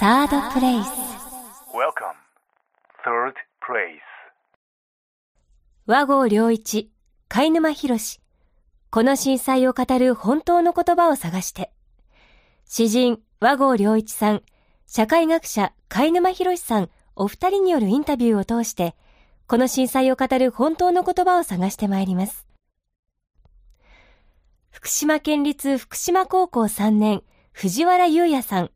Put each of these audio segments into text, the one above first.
サードプレイス Welcome. Third place. 和合良一、貝沼博士。この震災を語る本当の言葉を探して。詩人、和合良一さん、社会学者、貝沼博士さん、お二人によるインタビューを通して、この震災を語る本当の言葉を探してまいります。福島県立福島高校3年、藤原優也さん。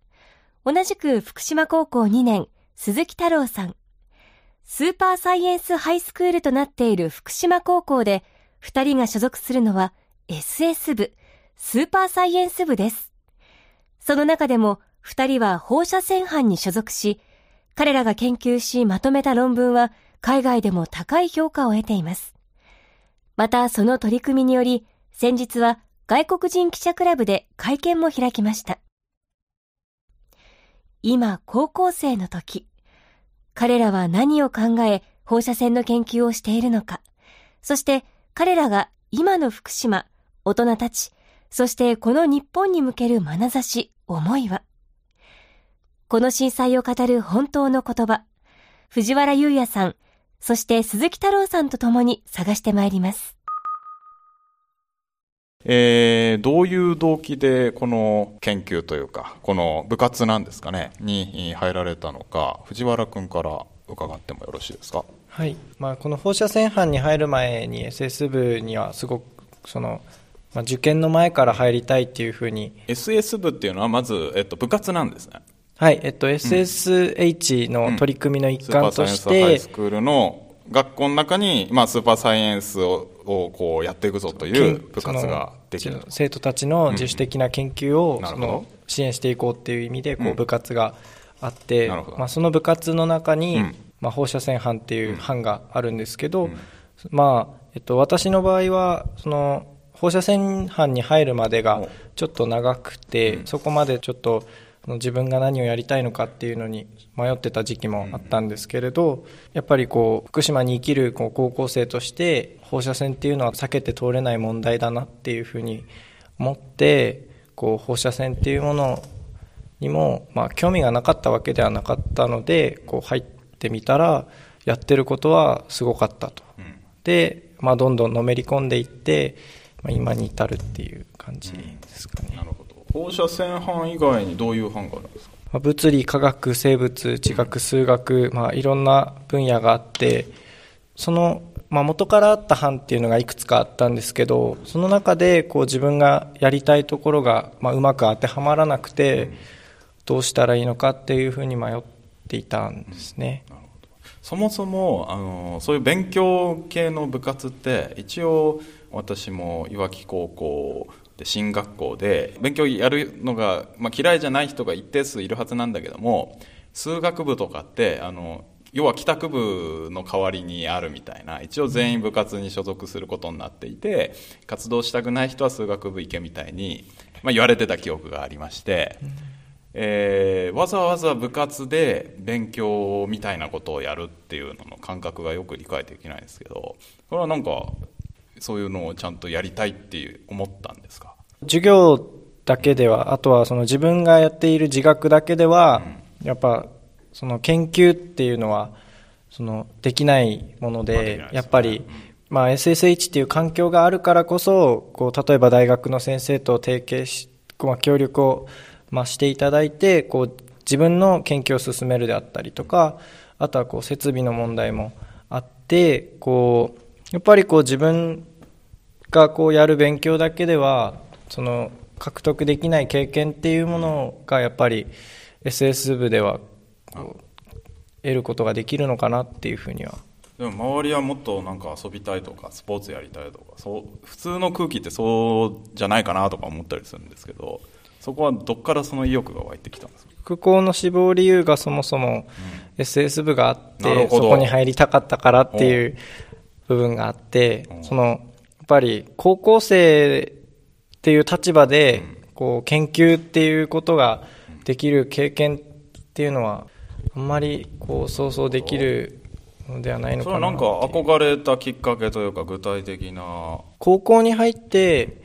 同じく福島高校2年、鈴木太郎さん。スーパーサイエンスハイスクールとなっている福島高校で、二人が所属するのは SS 部、スーパーサイエンス部です。その中でも、二人は放射線班に所属し、彼らが研究しまとめた論文は、海外でも高い評価を得ています。また、その取り組みにより、先日は外国人記者クラブで会見も開きました。今、高校生の時、彼らは何を考え放射線の研究をしているのか、そして彼らが今の福島、大人たち、そしてこの日本に向ける眼差し、思いは。この震災を語る本当の言葉、藤原優也さん、そして鈴木太郎さんと共に探してまいります。えーどういう動機でこの研究というか、この部活なんですかね、に入られたのか、藤原君から伺ってもよろしいですか？はいまあ、この放射線班に入る前に SS 部にはすごくその、まあ、受験の前から入りたいっていうふうに、SS 部っていうのはまず、えっと、部活なんですね。はいえっと、SSH の取り組みの一スーパ環としーサイエンスハイてス、クールの学校の中に、まあ、スーパーサイエンスををこうやっていくぞという部活ができる。生徒たちの自主的な研究を、その支援していこうっていう意味でこう部活があって、まあ、その部活の中に、うん。まあ、放射線班っていう班があるんですけど、まあえっと、私の場合はその放射線班に入るまでがお。ちょっと長くて、そこまでちょっと自分が何をやりたいのかっていうのに迷ってた時期もあったんですけれど、やっぱりこう福島に生きるこう高校生として放射線っていうのは避けて通れない問題だなっていうふうに思ってこう放射線っていうものにも、まあ、興味がなかったわけではなかったのでこう入ってみたらやってることはすごかったと。で、まあ、どんどんのめり込んでいって、まあ、今に至るっていう感じですかね。なるほど。放射線班以外にどういう班があるんですか？まあ物理、科学、生物、地学、数学、まあ、いろんな分野があって、その、まあ、元からあった班っていうのがいくつかあったんですけど、その中でこう自分がやりたいところが、まあ、うまく当てはまらなくて、どうしたらいいのかっていうふうに迷っていたんですね。そもそもあのそういう勉強系の部活って一応私もいわき高校で進学校で勉強やるのが、まあ、嫌いじゃない人が一定数いるはずなんだけども数学部とかってあの要は帰宅部の代わりにあるみたいな一応全員部活に所属することになっていて活動したくない人は数学部行けみたいに、まあ、言われてた記憶がありまして。えーわざわざ部活で勉強みたいなことをやるっていうのの感覚がよく理解できないですけどこれはなんかそういうのをちゃんとやりたいっていう思ったんですか？授業だけでは、あとはその自分がやっている自学だけでは、やっぱその研究っていうのはそのできないものまあでね。やっぱり、まあ、SSH っていう環境があるからこそ、こう例えば大学の先生と提携し、まあ、協力を、まあ、していただいて、こう自分の研究を進めるであったりとか、あとはこう設備の問題もあって、こうやっぱりこう自分がこうやる勉強だけではその獲得できない経験っていうものがやっぱり SS 部では得ることができるのかなっていうふうには。でも周りはもっとなんか遊びたいとかスポーツやりたいとかそう普通の空気ってそうじゃないかなとか思ったりするんですけどそこはどっからその意欲が湧いてきたんですか？空港の志望理由がそもそも SS 部があって、なるほど。そこに入りたかったからっていう部分があってお、その、ぱり高校生っていう立場で、こう、研究っていうことができる経験っていうのは、あんまりこう、想像できるのではないのかなそれはなんか憧れたきっかけというか具体的な。高校に入って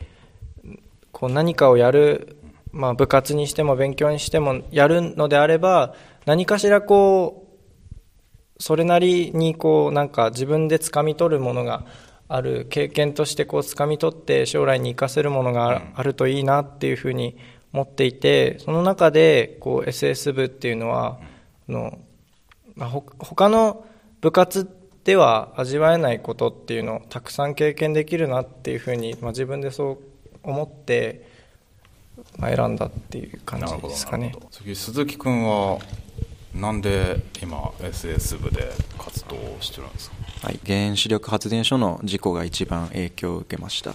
こう何かをやる、まあ、部活にしても勉強にしてもやるのであれば何かしらこうそれなりにこうなんか自分で掴み取るものがある経験としてこう掴み取って将来に生かせるものがあるといいなっていうふうに思っていてその中でこう SS 部っていうのはあ、ほ他の部活では味わえないことっていうのをたくさん経験できるなっていうふうに、まあ、自分でそう思って、まあ、選んだっていう感じですかね。次鈴木君はなんで今 SS 部で活動をしてるんですか？はい、原子力発電所の事故が一番影響を受けました。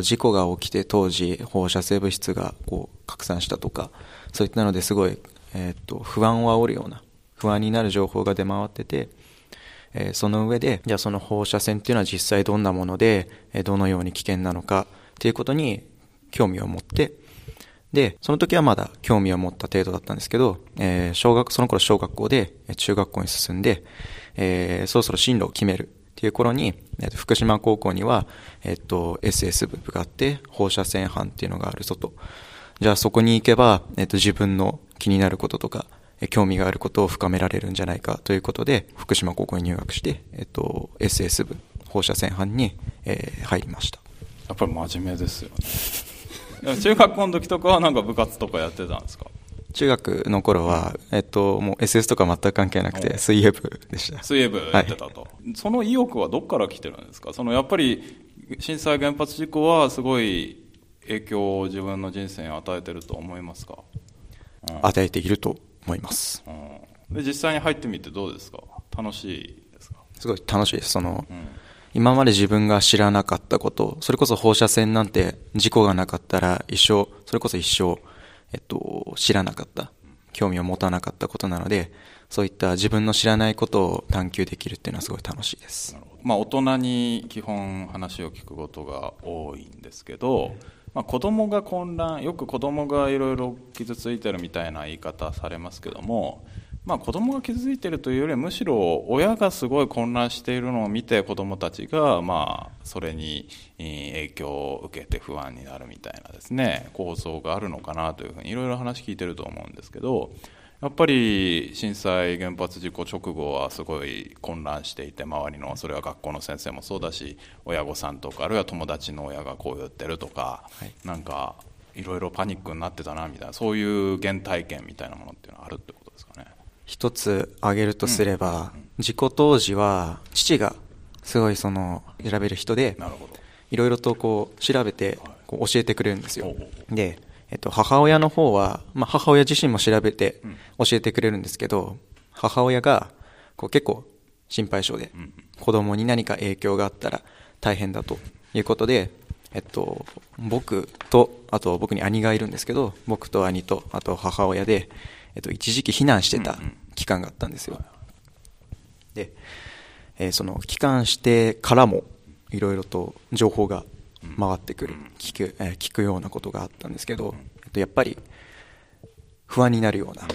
事故が起きて当時放射性物質がこう拡散したとかそういったのですごい、えー、と不安を煽るような不安になる情報が出回ってて、えーその上でじゃあその放射線っていうのは実際どんなもので、えーどのように危険なのかっていうことに興味を持ってで、その時はまだ興味を持った程度だったんですけど、えー小学、その頃小学校で、中学校に進んで、えーそろそろ進路を決めるっていう頃に、えーと福島高校には、えっ、と、SS 部があって、放射線班っていうのがあるぞと。じゃあそこに行けば、えっ、と、自分の気になることとか、えー興味があることを深められるんじゃないかということで、福島高校に入学して、えっ、と、SS 部、放射線班に、えー入りました。やっぱり真面目ですよね中学校の時とかはなんか部活とかやってたんですか？中学の頃は、えっと、もう SS とか全く関係なくて、水泳部でした。水泳部やってたと、その意欲はどこから来てるんですか？そのやっぱり震災原発事故はすごい影響を自分の人生に与えてると思いますか、与えていると思います。うん、で実際に入ってみてどうですか？楽しいですか？すごい楽しいです。その、今まで自分が知らなかったこと、それこそ放射線なんて事故がなかったら一生、それこそ一生、えっと、知らなかった、興味を持たなかったことなので、そういった自分の知らないことを探求できるっていうのはすごい楽しいです。まあ、大人に基本話を聞くことが多いんですけど、まあ、子供が混乱よく子供がいろいろ傷ついてるみたいな言い方されますけども、まあ、子供が傷ついてるというよりはむしろ親がすごい混乱しているのを見て子供たちがまあそれにえー影響を受けて不安になるみたいなですね構造があるのかなというふうにいろいろ話聞いてると思うんですけどやっぱり震災原発事故直後はすごい混乱していて周りのそれは学校の先生もそうだし親御さんとかあるいは友達の親がこう言ってるとか、なんかいろいろパニックになってたなみたいなそういう原体験みたいなものっていうのはあるってこと？ですかね。一つ挙げるとすれば、事故当時は父がすごいその調べる人でいろいろとこう調べてこう教えてくれるんですよ。で、えっと、母親の方は、まあ、母親自身も調べて教えてくれるんですけど母親がこう結構心配性で子供に何か影響があったら大変だということで、えっと、僕とあと僕に兄がいるんですけど僕と兄とあと母親で、えっと、一時期避難してた期間があったんですよ。で、えーその帰還してからもいろいろと情報が回ってくる、聞く、えー聞くようなことがあったんですけど、えっとやっぱり不安になるような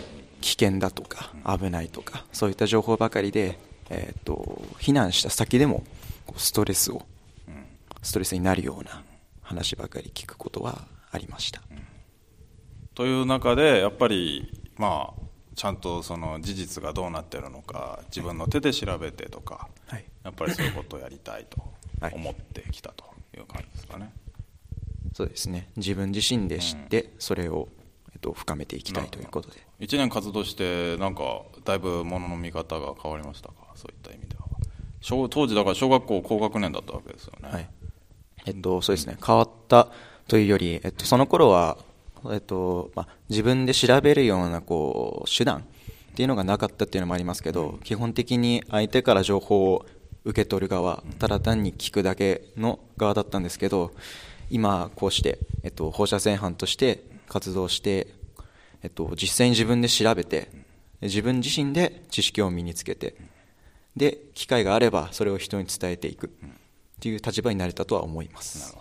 危険だとか危ないとかそういった情報ばかりで、えー、と避難した先でもストレスをストレスになるような話ばかり聞くことはありました、という中でやっぱりまあちゃんとその事実がどうなってるのか自分の手で調べてとか、はい。やっぱりそういうことをやりたいとはい。思ってきたという感じですかね。そうですね。自分自身で知ってそれを、えっと深めていきたいということで。1年活動してなんかだいぶものの見方が変わりましたか？そういった意味では。小当時だから小学校高学年だったわけですよね、はい。えっと、そうですね。変わったというより、えっと、その頃は、えっとまあ、自分で調べるようなこう手段っていうのがなかったっていうのもありますけど基本的に相手から情報を受け取る側ただ単に聞くだけの側だったんですけど今こうして、えっと、放射線班として活動して、えっと、実際に自分で調べて自分自身で知識を身につけてで機会があればそれを人に伝えていくっていう立場になれたとは思います。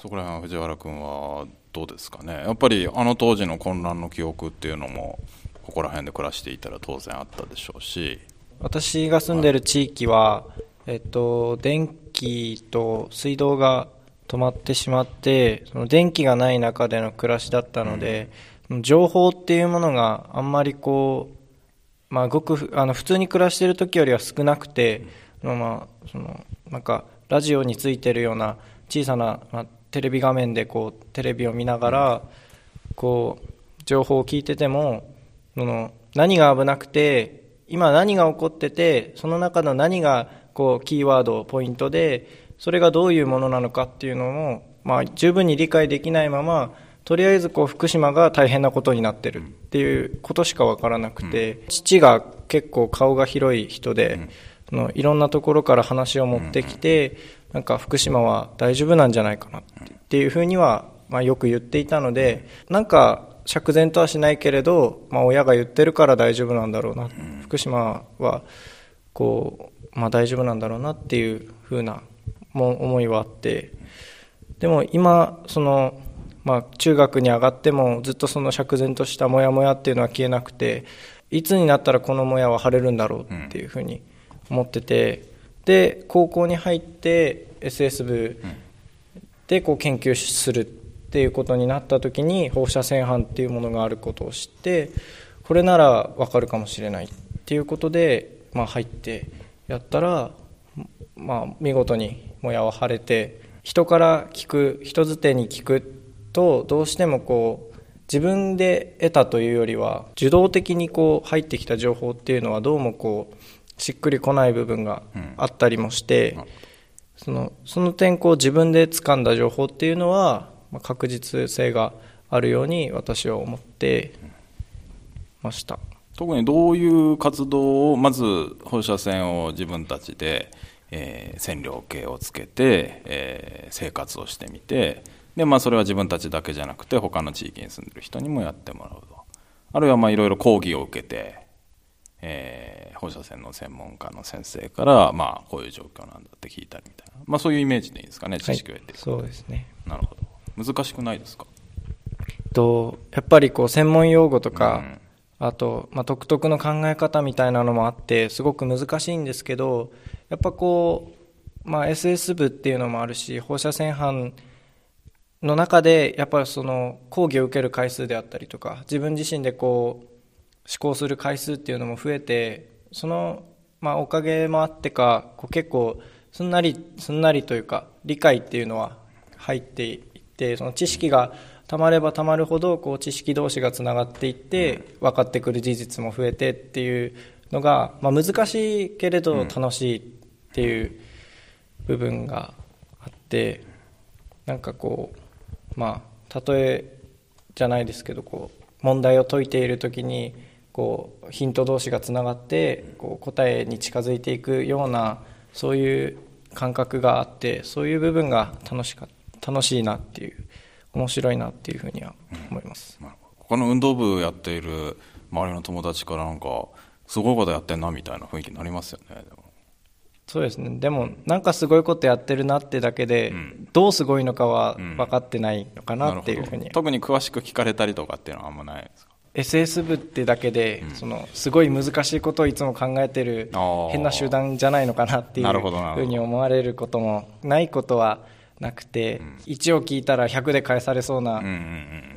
そこら辺は藤原君はどうですかね。やっぱりあの当時の混乱の記憶っていうのもここら辺で暮らしていたら当然あったでしょうし。私が住んでる地域は、えっと、電気と水道が止まってしまってその電気がない中での暮らしだったので、情報っていうものがあんまりこう、まあ、ごくあの普通に暮らしている時よりは少なくて、まあ、そのなんかラジオについてるような小さな、まあ、テレビ画面でこうテレビを見ながらこう情報を聞いててもその何が危なくて今何が起こっててその中の何がこうキーワードポイントでそれがどういうものなのかっていうのも、まあ、十分に理解できないままとりあえずこう福島が大変なことになってるっていうことしか分からなくて、うん、父が結構顔が広い人で、うん、のいろんなところから話を持ってきて、うん、なんか福島は大丈夫なんじゃないかなっていうふうには、まあ、よく言っていたのでなんか釈然とはしないけれど、まあ、親が言ってるから大丈夫なんだろうな、福島はこう、まあ、大丈夫なんだろうなっていうふうなも思いはあって。でも今その、まあ、中学に上がってもずっとその釈然としたモヤモヤっていうのは消えなくていつになったらこのモヤは晴れるんだろうっていうふうに思っててで高校に入って SS 部でこう研究するっていうことになった時に放射線斑っていうものがあることを知ってこれなら分かるかもしれないっていうことで、まあ、入ってやったら、まあ、見事にもやは晴れて人から聞く人づてに聞くとどうしてもこう自分で得たというよりは受動的にこう入ってきた情報っていうのはどうもこうしっくりこない部分があったりもして、うん、そのその点こう自分で掴んだ情報っていうのは確実性があるように私は思ってました。特にどういう活動をまず放射線を自分たちでえー、線量計をつけて、えー、生活をしてみてで、まあ、それは自分たちだけじゃなくて他の地域に住んでる人にもやってもらうと。あるいはまあいろいろ講義を受けて、えー、放射線の専門家の先生から、まあ、こういう状況なんだって聞いたりみたいな、まあ、そういうイメージでいいですかね知識を得て、はい、そうですね。なるほど。難しくないですか？とやっぱりこう専門用語とか、うん。あと、まあ、独特の考え方みたいなのもあってすごく難しいんですけどやっぱこう、まあ、SS 部っていうのもあるし放射線班の中でやっぱりその講義を受ける回数であったりとか自分自身でこう思考する回数っていうのも増えてその、まあ、おかげもあってかこう結構すんなりすんなりというか理解っていうのは入っていってその知識がたまればたまるほどこう知識同士がつながっていって分かってくる事実も増えてっていうのが、まあ、難しいけれど楽しいっていう部分があってなんかこうまあ例えじゃないですけどこう問題を解いている時にこうヒント同士がつながってこう答えに近づいていくようなそういう感覚があってそういう部分が楽しか楽しいなっていう面白いなっていうふうには思います、うん、他の運動部やっている周りの友達からなんかすごいことやってんなみたいな雰囲気になりますよねそうですね。でもなんかすごいことやってるなってだけで、うん、どうすごいのかは分かってないのかなっていうふうに、うん、特に詳しく聞かれたりとかっていうのはあんまないですか？SS 部ってだけで、うん、そのすごい難しいことをいつも考えてる変な集団じゃないのかなっていうふうに思われることもないことはなくて、うん、1を聞いたら100で返されそうな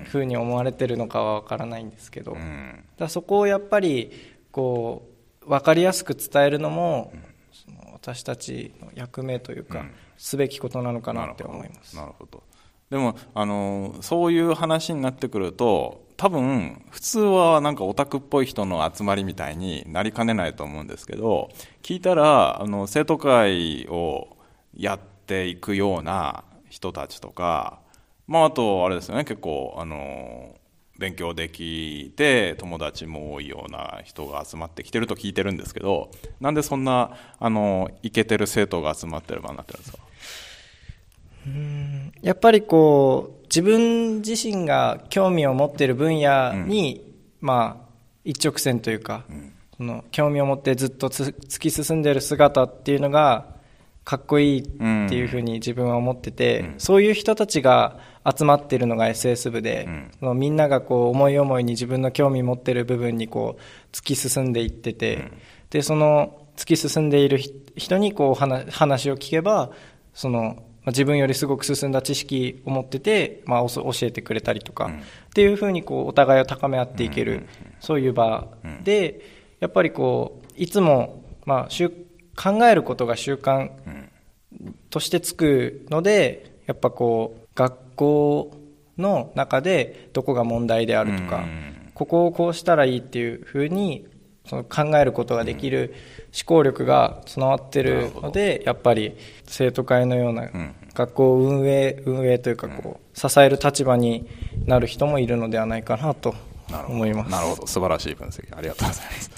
ふうに思われてるのかは分からないんですけど、うん、だそこをやっぱりこう分かりやすく伝えるのも、その私たちの役目というか、すべきことなのかなって思います。なるほど。でもあのそういう話になってくると多分普通はなんかオタクっぽい人の集まりみたいになりかねないと思うんですけど聞いたらあの生徒会をやっていくような人たちとか、まあ、あとあれですよね結構あの勉強できて友達も多いような人が集まってきてると聞いてるんですけどなんでそんなあのイケてる生徒が集まってる場になってるんですか？うんやっぱりこう自分自身が興味を持っている分野に、うん、まあ一直線というか、うん、その興味を持ってずっと突き進んでいる姿っていうのがかっこいいっていうふうに自分は思ってて、うん、そういう人たちが集まってるのが SS 部で、うん、みんながこう思い思いに自分の興味持ってる部分にこう突き進んでいってて、うん、でその突き進んでいる人にこう話を聞けばそのまあ、自分よりすごく進んだ知識を持ってて、まあ、教えてくれたりとか、っていうふうにこうお互いを高め合っていける、そういう場で、やっぱりこういつも、まあ、習考えることが習慣としてつくのでやっぱこう学校の中でどこが問題であるとか、ここをこうしたらいいっていうふうにその考えることができる思考力が備わってるのでやっぱり生徒会のような学校運営運営というかこう支える立場になる人もいるのではないかなと思います。なるほど。素晴らしい分析。ありがとうございます。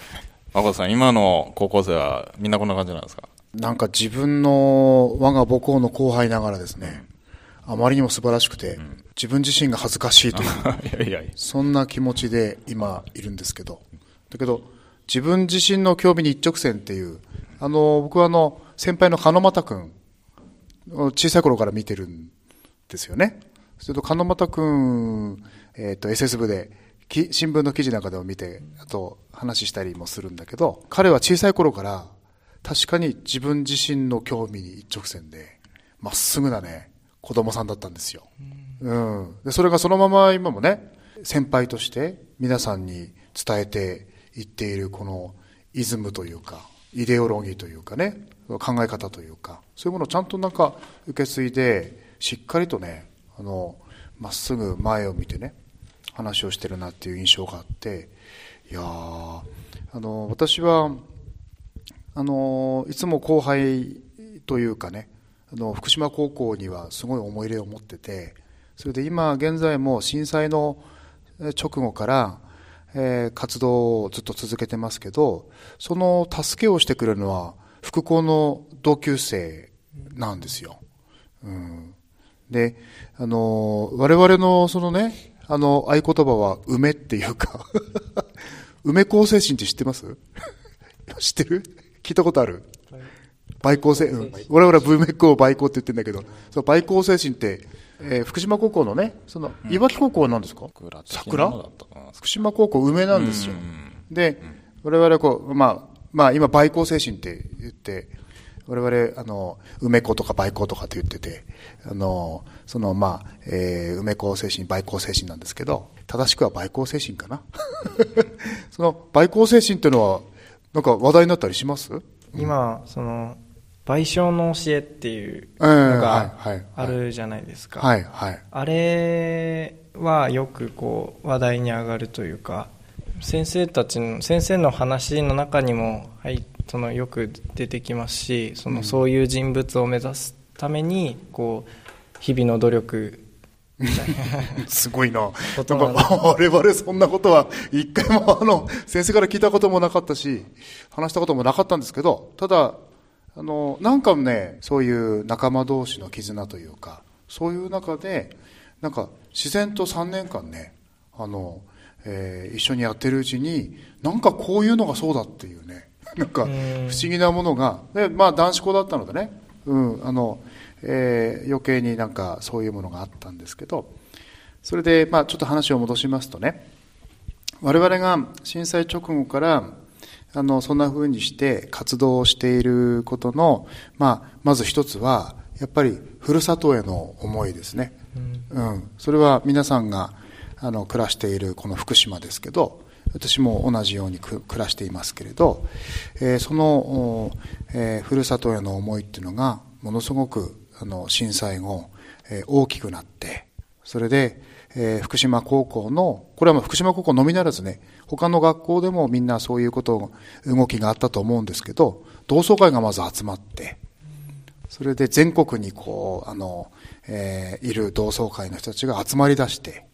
誠さん今の高校生はみんなこんな感じなんですか？なんか自分の我が母校の後輩ながらですね、あまりにも素晴らしくて、自分自身が恥ずかしいという いやいや。そんな気持ちで今いるんですけど、だけど、自分自身の興味に一直線っていう、あの、僕はあの、先輩の鹿俣君、小さい頃から見てるんですよね。それと鹿俣君、えっ、と、SS 部で、新聞の記事なんかでも見て、あと話したりもするんだけど、彼は小さい頃から、確かに自分自身の興味に一直線で、まっすぐなね、子供さんだったんですよ。うん。で、それがそのまま今もね、先輩として皆さんに伝えていっているこのイズムというか、イデオロギーというかね、考え方というか、そういうものをちゃんとなんか受け継いで、しっかりとね、あの、まっすぐ前を見てね、話をしてるなっていう印象があって、いや、あの、私は、あの、いつも後輩というかね、あの、福島高校にはすごい思い入れを持ってて、それで今現在も震災の直後から、えー活動をずっと続けてますけど、その助けをしてくれるのは、副校の同級生なんですよ。うん、で、あのー我々のそのね、あの、合言葉は梅っていうか、梅構成心って知ってます？知ってる？聞いたことある？倍光精、うん、我々はブーメックを倍光って言ってるんだけど、その倍光精神って、えー福島高校のね、その、いわき高校は何ですか？桜的なものだったかな。福島高校梅なんですよ。で、我々はこう、まあ、まあ今倍光精神って言って、我々、あの、梅子とか倍光とかって言ってて、あの、その、まあ、えー梅子精神、倍光精神なんですけど、正しくは倍光精神かな？その、倍光精神っていうのは、なんか話題になったりします？今その賠償の教えっていうええのがあるじゃないですか、はい、はい。あれはよくこう話題に上がるというか先生たちの先生の話の中にも、はい、そのよく出てきますしその、そういう人物を目指すためにこう日々の努力 すごいな。なんか、我々そんなことは、一回もあの、先生から聞いたこともなかったし、話したこともなかったんですけど、ただ、あの、なんかね、そういう仲間同士の絆というか、そういう中で、なんか、自然と3年間ね、あの、えー一緒にやってるうちに、なんかこういうのがそうだっていうね、なんか、不思議なものが、で、まあ男子校だったのでね、うん、あの、えー余計になんかそういうものがあったんですけど、それで、まあちょっと話を戻しますとね、我々が震災直後から、あの、そんな風にして活動をしていることの、まあ、まず一つは、やっぱり、ふるさとへの思いですね。うん。それは皆さんが、あの、暮らしているこの福島ですけど、私も同じように暮らしていますけれど、えーその、えーふるさとへの思いっていうのが、ものすごく、あの、震災後、えー大きくなって、それで、えー福島高校の、これはまあ福島高校のみならずね、他の学校でもみんなそういうこと、動きがあったと思うんですけど、同窓会がまず集まって、それで全国にこう、あの、えーいる同窓会の人たちが集まり出して、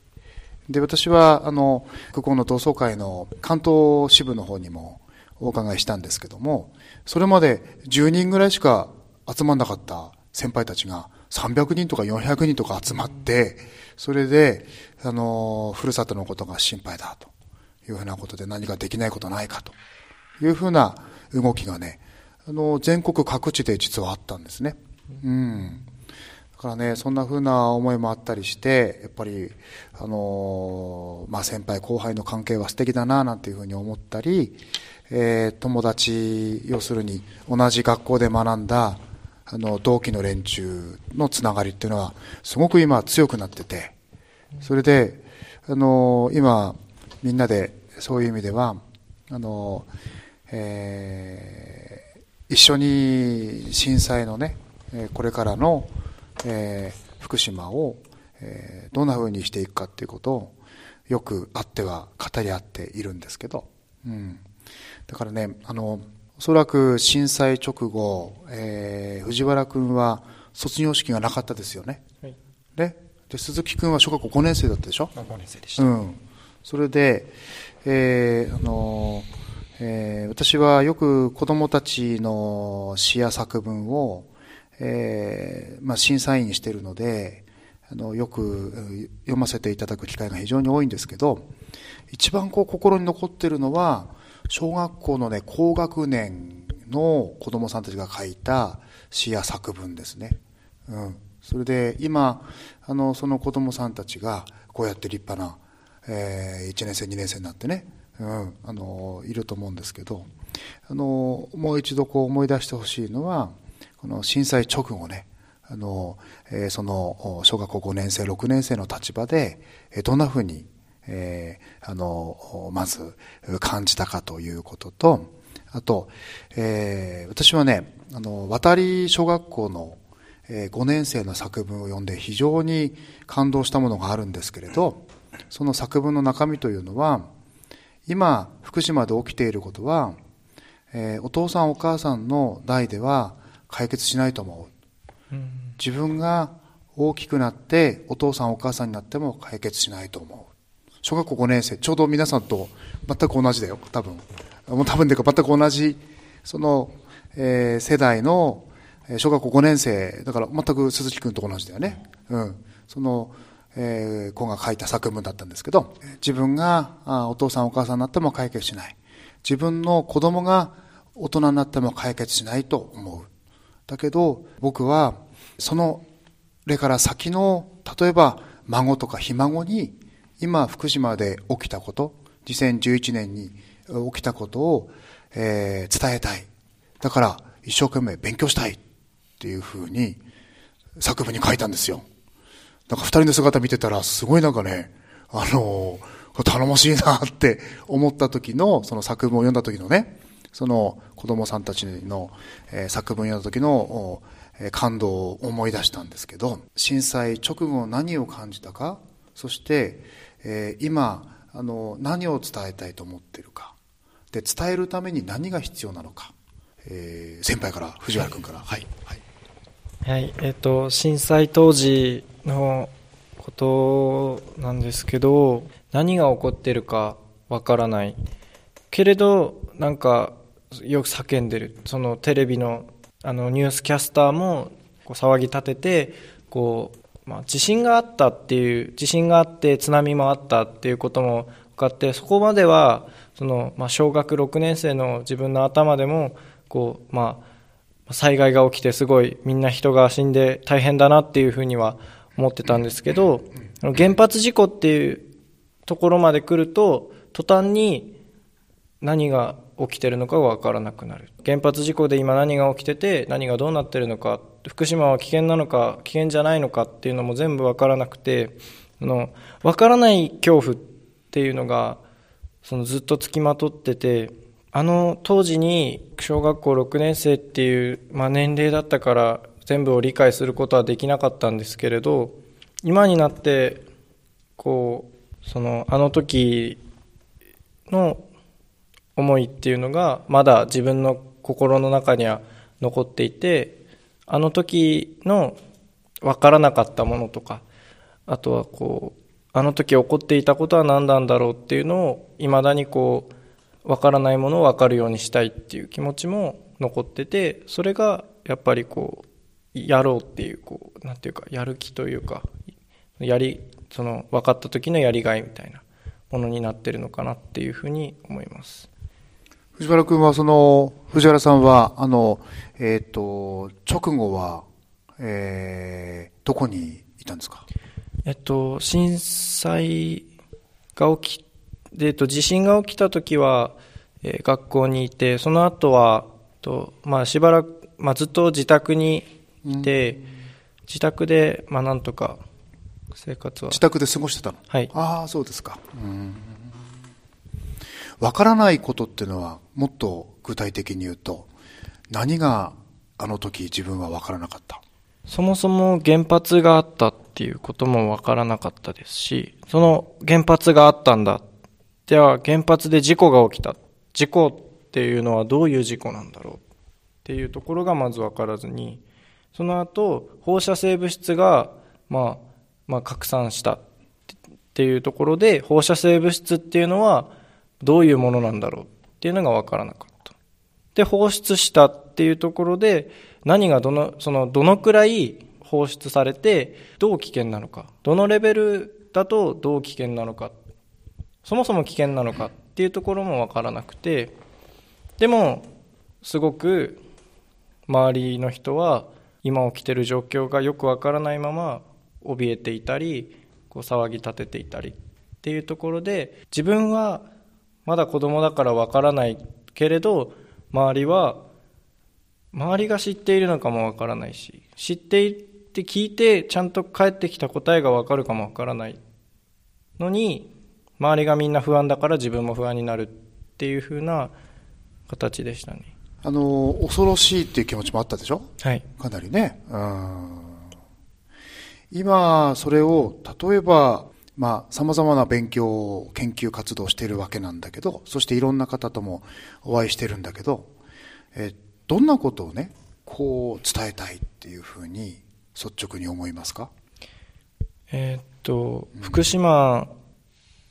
で、私は、あの、ここの同窓会の関東支部の方にもお伺いしたんですけども、それまで10人ぐらいしか集まんなかった先輩たちが300人とか400人とか集まって、それで、あの、ふるさとのことが心配だというふうなことで何かできないことないかというふうな動きがね、あの、全国各地で実はあったんですね。うん。だからね、そんな風な思いもあったりして、やっぱり、あのまあ、先輩後輩の関係は素敵だな、なんていうふうに思ったり、えー友達、要するに同じ学校で学んだ、あの、同期の連中のつながりっていうのは、すごく今強くなってて、それで、あの、今、みんなで、そういう意味では、あの、えー、一緒に震災のね、これからの、えー、福島を、えー、どんな風にしていくかっていうことを、よくあっては語り合っているんですけど、うん。だからね、あの、おそらく震災直後、えー、藤原君は卒業式がなかったですよね。はい、でで、鈴木君は小学校5年生だったでしょ ?5 年生でした。うん。それで、えー、あの、えー、私はよく子供たちの詩や作文を、えー、まあ、審査員にしているので、あの、よく読ませていただく機会が非常に多いんですけど、一番こう心に残っているのは、小学校のね、高学年の子供さんたちが書いた詩や作文ですね。うん。それで今、あの、その子供さんたちがこうやって立派な、えー、1年生、2年生になってね、うん、あの、いると思うんですけど、あの、もう一度こう思い出してほしいのは、この震災直後ね、あの、えー、その、小学校5年生、6年生の立場で、どんなふうにえー、あの、まず感じたかということと、あと、えー、私はね、あの、渡り小学校の、えー、5年生の作文を読んで非常に感動したものがあるんですけれど、その作文の中身というのは、今、福島で起きていることは、えー、お父さんお母さんの代では解決しないと思う。自分が大きくなってお父さんお母さんになっても解決しないと思う。小学校5年生、ちょうど皆さんと全く同じだよ、多分。もう多分でか全く同じ、その、えー、世代の、小学校5年生、だから全く鈴木君と同じだよね。うん。その、えー、子が書いた作文だったんですけど、自分があお父さんお母さんになっても解決しない。自分の子供が大人になっても解決しないと思う。だけど、僕は、その、例から先の、例えば、孫とかひ孫に今福島で起きたこと、2011年に起きたことを、えー、伝えたい。だから一生懸命勉強したいっていうふうに作文に書いたんですよ。なんか二人の姿見てたらすごいなんかね、あのー、頼もしいなって思った時の、その作文を読んだ時のね、その子供さんたちの、えー、作文を読んだ時の、感動を思い出したんですけど、震災直後何を感じたか、そして、えー、今あの何を伝えたいと思っているか。で伝えるために何が必要なのか、えー、先輩から藤原君から。はい、はい。はい。えーと、震災当時のことなんですけど何が起こってるかわからない。けれどなんかよく叫んでる。そのテレビのあのニュースキャスターもこう騒ぎ立ててこうまあ、地震があったっていう地震があって津波もあったっていうことも分かってそこまではその、まあ、小学6年生の自分の頭でもこう、まあ、災害が起きてすごいみんな人が死んで大変だなっていうふうには思ってたんですけど原発事故っていうところまで来ると途端に何が起きてるのかが分からなくなる。原発事故で今何が起きてて何がどうなってるのか福島は危険なのか危険じゃないのかっていうのも全部分からなくてあの分からない恐怖っていうのがそのずっとつきまとっててあの当時に小学校6年生っていう、まあ、年齢だったから全部を理解することはできなかったんですけれど今になってこうそのあの時の思いっていうのがまだ自分の心の中には残っていてあの時の分からなかったものとかあとはこうあの時起こっていたことは何なんだろうっていうのをいまだにこう分からないものを分かるようにしたいっていう気持ちも残っててそれがやっぱりこうやろうっていうこうなんていうかやる気というかやりその分かった時のやりがいみたいなものになってるのかなっていうふうに思います。藤原君は、その、藤原さんは、あの、えっ、ー、と、直後は、えー、どこにいたんですか？えっと、震災が起き、えっと、地震が起きた時は、えー、学校にいて、その後は、とまあ、しばらく、まあ、ずっと自宅にいて、自宅で、まあ、なんとか生活は。自宅で過ごしてたの？はい。ああそうですか。うん。わからないことっていうのはもっと具体的に言うと何があの時自分はわからなかった？そもそも原発があったっていうこともわからなかったですし、その原発があったんだ。では原発で事故が起きた。事故っていうのはどういう事故なんだろうっていうところがまずわからずに、その後放射性物質が、まあ、まあ拡散したっていうところで放射性物質っていうのはどういうものなんだろうっていうのがわからなかった。で、放出したっていうところで、何がどの、その、どのくらい放出されて、どう危険なのか、どのレベルだとどう危険なのか、そもそも危険なのかっていうところもわからなくて、でも、すごく、周りの人は、今起きてる状況がよくわからないまま、怯えていたり、こう騒ぎ立てていたりっていうところで、自分はまだ子供だからわからないけれど、周りは周りが知っているのかもわからないし知っていて聞いてちゃんと返ってきた答えがわかるかもわからないのに周りがみんな不安だから自分も不安になるっていう風な形でしたね。あの恐ろしいっていう気持ちもあったでしょ？はい。かなりね。うん今それを例えばまあ、様々な勉強、研究活動をしているわけなんだけど、そしていろんな方ともお会いしてるんだけど、えどんなことをね、こう伝えたいっていうふうに率直に思いますか？えーっと、福島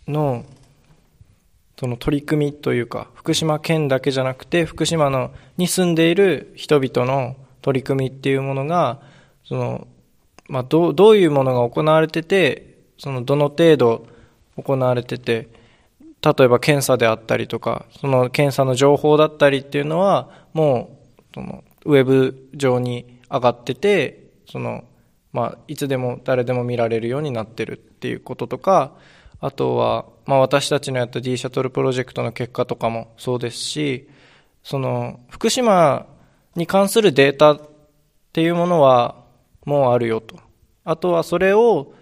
のその取り組みというか、福島県だけじゃなくて、福島のに住んでいる人々の取り組みっていうものが、その、まあ、どう、どういうものが行われてて、その、どの程度行われてて、例えば検査であったりとか、その検査の情報だったりっていうのは、もう、その、ウェブ上に上がってて、その、まあ、いつでも誰でも見られるようになってるっていうこととか、あとは、まあ、私たちのやった D シャトルプロジェクトの結果とかもそうですし、その、福島に関するデータっていうものはもうあるよと。あとはそれを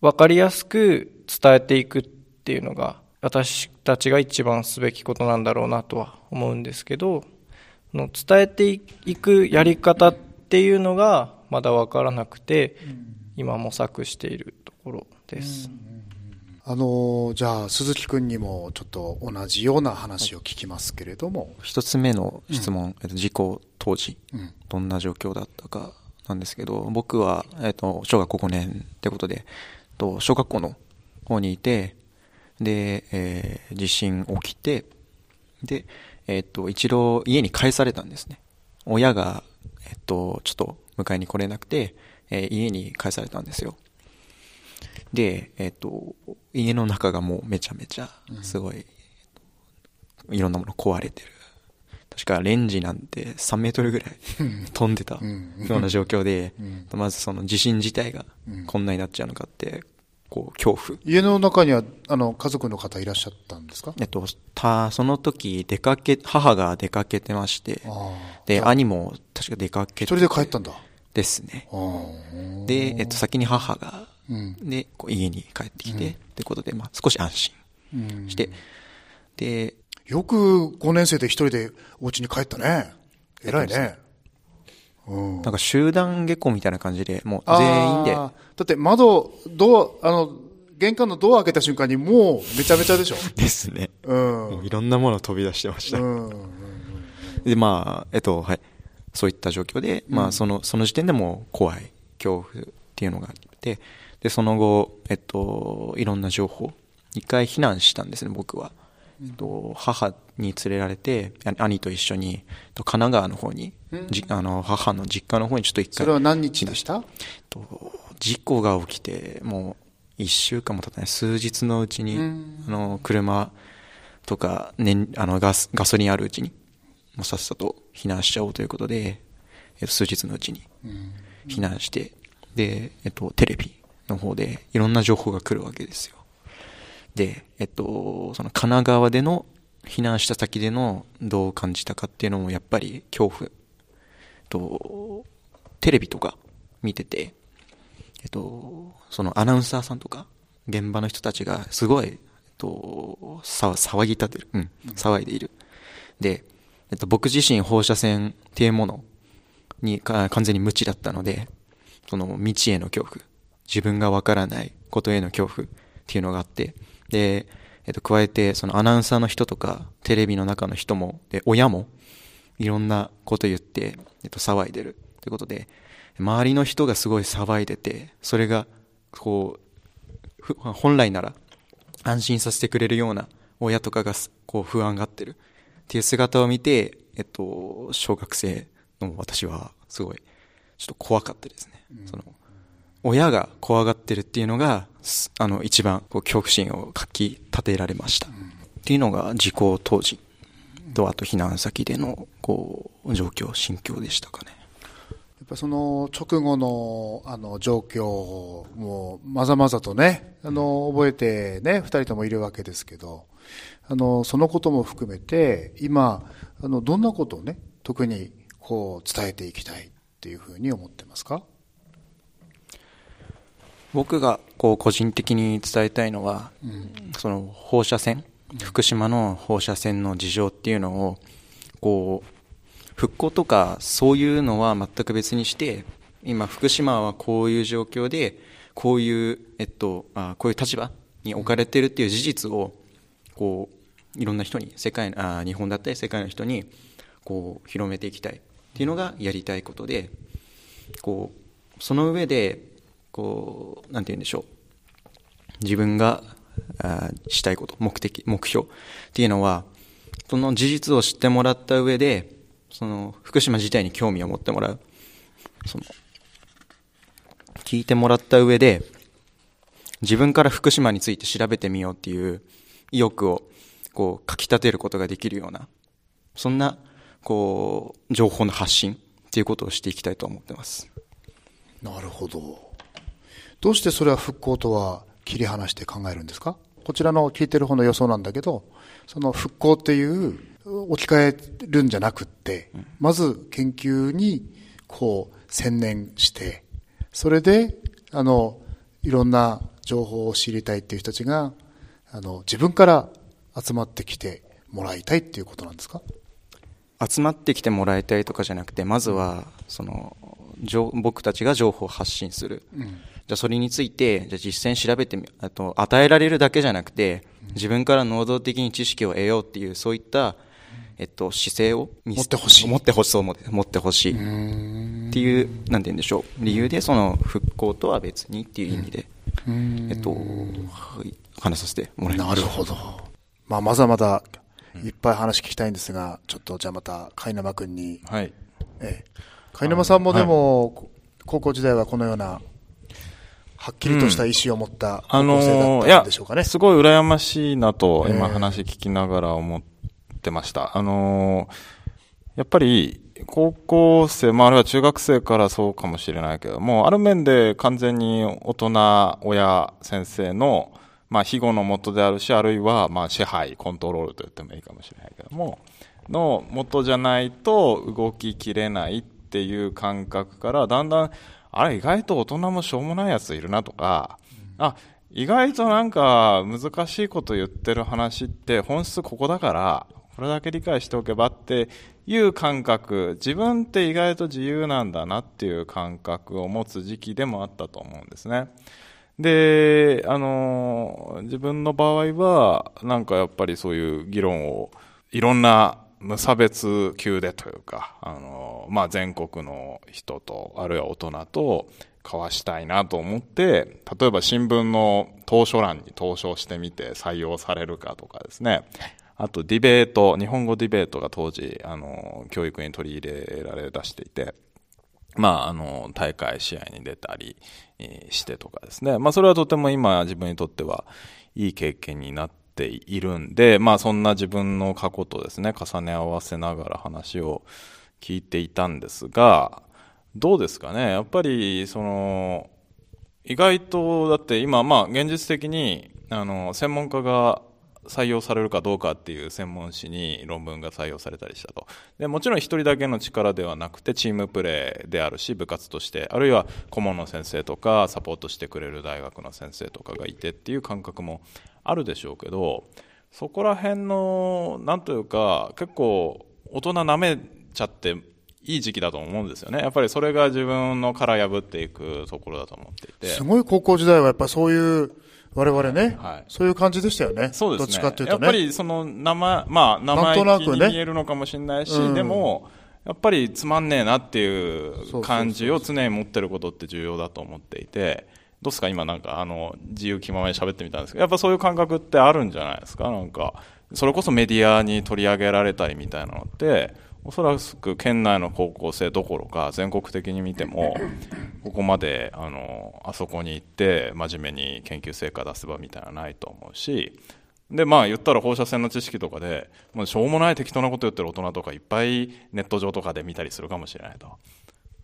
分かりやすく伝えていくっていうのが、私たちが一番すべきことなんだろうなとは思うんですけど、の伝えていくやり方っていうのがまだ分からなくて、今模索しているところです。あのじゃあ鈴木君にもちょっと同じような話を聞きますけれども、一つ目の質問、えっと、事故当時、うん。どんな状況だったかなんですけど、僕は、えっと、小学校5年ってことで、と小学校の方にいて、で、えー地震起きて、で、えっと、一度家に帰されたんですね。親が、えっと、ちょっと迎えに来れなくて、えー家に帰されたんですよ。で、えっと、家の中がもうめちゃめちゃ、すごい、いろんなもの壊れてる。確かレンジなんて3メートルぐらい飛んでたような状況で、まずその地震自体がこんなになっちゃうのかって、こう、恐怖。家の中にはあの家族の方いらっしゃったんですか？えっと、た、その時出かけ、母が出かけてまして、あで、兄も確か出かけて。一人で帰ったんだ。ですね。で、えっと、先に母が、うん。で、こう家に帰ってきて、ってことで、まあ、少し安心うん。して、で、よく5年生で一人でお家に帰ったね偉いねうんなんか集団下校みたいな感じで、もう全員で、だって窓、ドア、あの、玄関のドア開けた瞬間にもうめちゃめちゃでしょ。ですね。うん。もういろんなもの飛び出してました。うん。で、まあ、えっと、はい。そういった状況で、まあ、その、その時点でもう怖い、恐怖っていうのがあって、で、その後、えっと、いろんな情報、一回避難したんですね、僕は。と、母に連れられて、あ兄と一緒に、えっと神奈川の方に、じあの、母の実家の方にちょっと一回、それは何日でした？えっと事故が起きて、もう、一週間も経たない、数日のうちに、あの、車とか、燃あのガス、ガソリンあるうちに、もうさっさと避難しちゃおうということで、えっと、数日のうちに避難して、で、えっと、テレビの方でいろんな情報が来るわけですよ。で、えっと、その神奈川での避難した先でのどう感じたかっていうのもやっぱり恐怖と、テレビとか見てて、えっと、そのアナウンサーさんとか、現場の人たちがすごい、えっと、騒ぎ立てる。うん、騒いでいる。で、えっと、僕自身放射線っていうものに完全に無知だったので、その未知への恐怖、自分がわからないことへの恐怖っていうのがあって、で、えっと、加えて、そのアナウンサーの人とか、テレビの中の人も、で、親も、いろんなこと言って、えっと、騒いでる。ということで、周りの人がすごい騒いでて、それが、こう、本来なら、安心させてくれるような親とかが、こう、不安がってる。っていう姿を見て、えっと、小学生の私は、すごい、ちょっと怖かったですね。その、親が怖がってるっていうのが、あの、一番、こう、恐怖心をかき立てられました。っていうのが、時効当時と、あと避難先での、こう、状況、心境でしたかね。やっぱその直後のあの状況もまざまざとね、あの覚えてね、二人ともいるわけですけど、あのそのことも含めて、今、あのどんなことをね、特にこう伝えていきたいっていうふうに思ってますか？僕がこう個人的に伝えたいのは、その放射線、福島の放射線の事情っていうのを、こう、復興とかそういうのは全く別にして、今福島はこういう状況で、こういう、えっと、あこういう立場に置かれてるっていう事実を、こう、いろんな人に、世界、あ日本だったり世界の人に、こう、広めていきたいっていうのがやりたいことで、こう、その上で、こう、なんて言うんでしょう。自分があしたいこと、目的、目標っていうのは、その事実を知ってもらった上で、その福島自体に興味を持ってもらう。その、聞いてもらった上で、自分から福島について調べてみようっていう意欲を、こう、かき立てることができるような、そんな、こう、情報の発信っていうことをしていきたいと思ってます。なるほど。どうしてそれは復興とは切り離して考えるんですか？こちらの聞いてる方の予想なんだけど、その復興っていう置き換えるんじゃなくって、まず研究にこう専念して、それで、あの、いろんな情報を知りたいっていう人たちが、あの、自分から集まってきてもらいたいっていうことなんですか？集まってきてもらいたいとかじゃなくて、まずは、その、情僕たちが情報を発信する。じゃあそれについて、じゃあ実践調べてみ、あと、与えられるだけじゃなくて、自分から能動的に知識を得ようっていう、そういった、えっと、姿勢を見せ持ってほしい持ってほしい、そう思って持ってほしい。っていう、なんて言うんでしょう。理由で、その、復興とは別にっていう意味で、えっと、はい話させてもらいました。なるほど。まあ、まだまだいっぱい話聞きたいんですが、ちょっとじゃあまた、海沼君にはい。ええ、海沼さんもでも、高校時代はこのような、はっきりとした意思を持ったあ高校生だったやんでしょうかね。すごい羨ましいなと、ええ今話聞きながら思ってました。あのーやっぱり、高校生、まあ、あるいは中学生からそうかもしれないけども、ある面で完全に大人、親、先生の、まあ、庇護のもとであるし、あるいは、まあ、支配、コントロールと言ってもいいかもしれないけども、の元じゃないと動ききれないっていう感覚から、だんだん、あれ、意外と大人もしょうもないやついるなとか、あ、意外となんか難しいこと言ってる話って本質ここだから、これだけ理解しておけばっていう感覚、自分って意外と自由なんだなっていう感覚を持つ時期でもあったと思うんですね。で、あの、自分の場合は、なんかやっぱりそういう議論を、いろんな無差別級でというか、あの、まあ、全国の人と、あるいは大人と交わしたいなと思って、例えば新聞の当初欄に投書してみて採用されるかとかですね。あとディベート、日本語ディベートが当時、あの、教育に取り入れられ出していて、まあ、あの、大会試合に出たりえーしてとかですね。まあ、それはとても今自分にとってはいい経験になっているんで、まあ、そんな自分の過去とですね、重ね合わせながら話を聞いていたんですが、どうですかね？やっぱり、その、意外と、だって今、まあ、現実的に、あの、専門家が採用されるかどうかっていう専門誌に論文が採用されたりしたとでもちろん一人だけの力ではなくてチームプレーであるし部活としてあるいは顧問の先生とかサポートしてくれる大学の先生とかがいてっていう感覚もあるでしょうけどそこら辺のなんというか結構大人なめちゃっていい時期だと思うんですよね。やっぱりそれが自分の殻破っていくところだと思っていて。すごい高校時代はやっぱりそういう、我々ね、はい。そういう感じでしたよね。そうですね。どっちかっていうとね。やっぱりその生、まあ、生意気に見えるのかもしれないし、うん。でも、やっぱりつまんねえなっていう。感じを常に持ってることって重要だと思っていて、どうですか？今なんかあの、自由気ままに喋ってみたんですけど、やっぱそういう感覚ってあるんじゃないですか？なんか、それこそメディアに取り上げられたりみたいなのって、おそらく県内の高校生どころか全国的に見ても ここまであのあそこに行って真面目に研究成果出せばみたいなのはないと思うしでまあ言ったら放射線の知識とかでもうしょうもない適当なこと言ってる大人とかいっぱいネット上とかで見たりするかもしれないと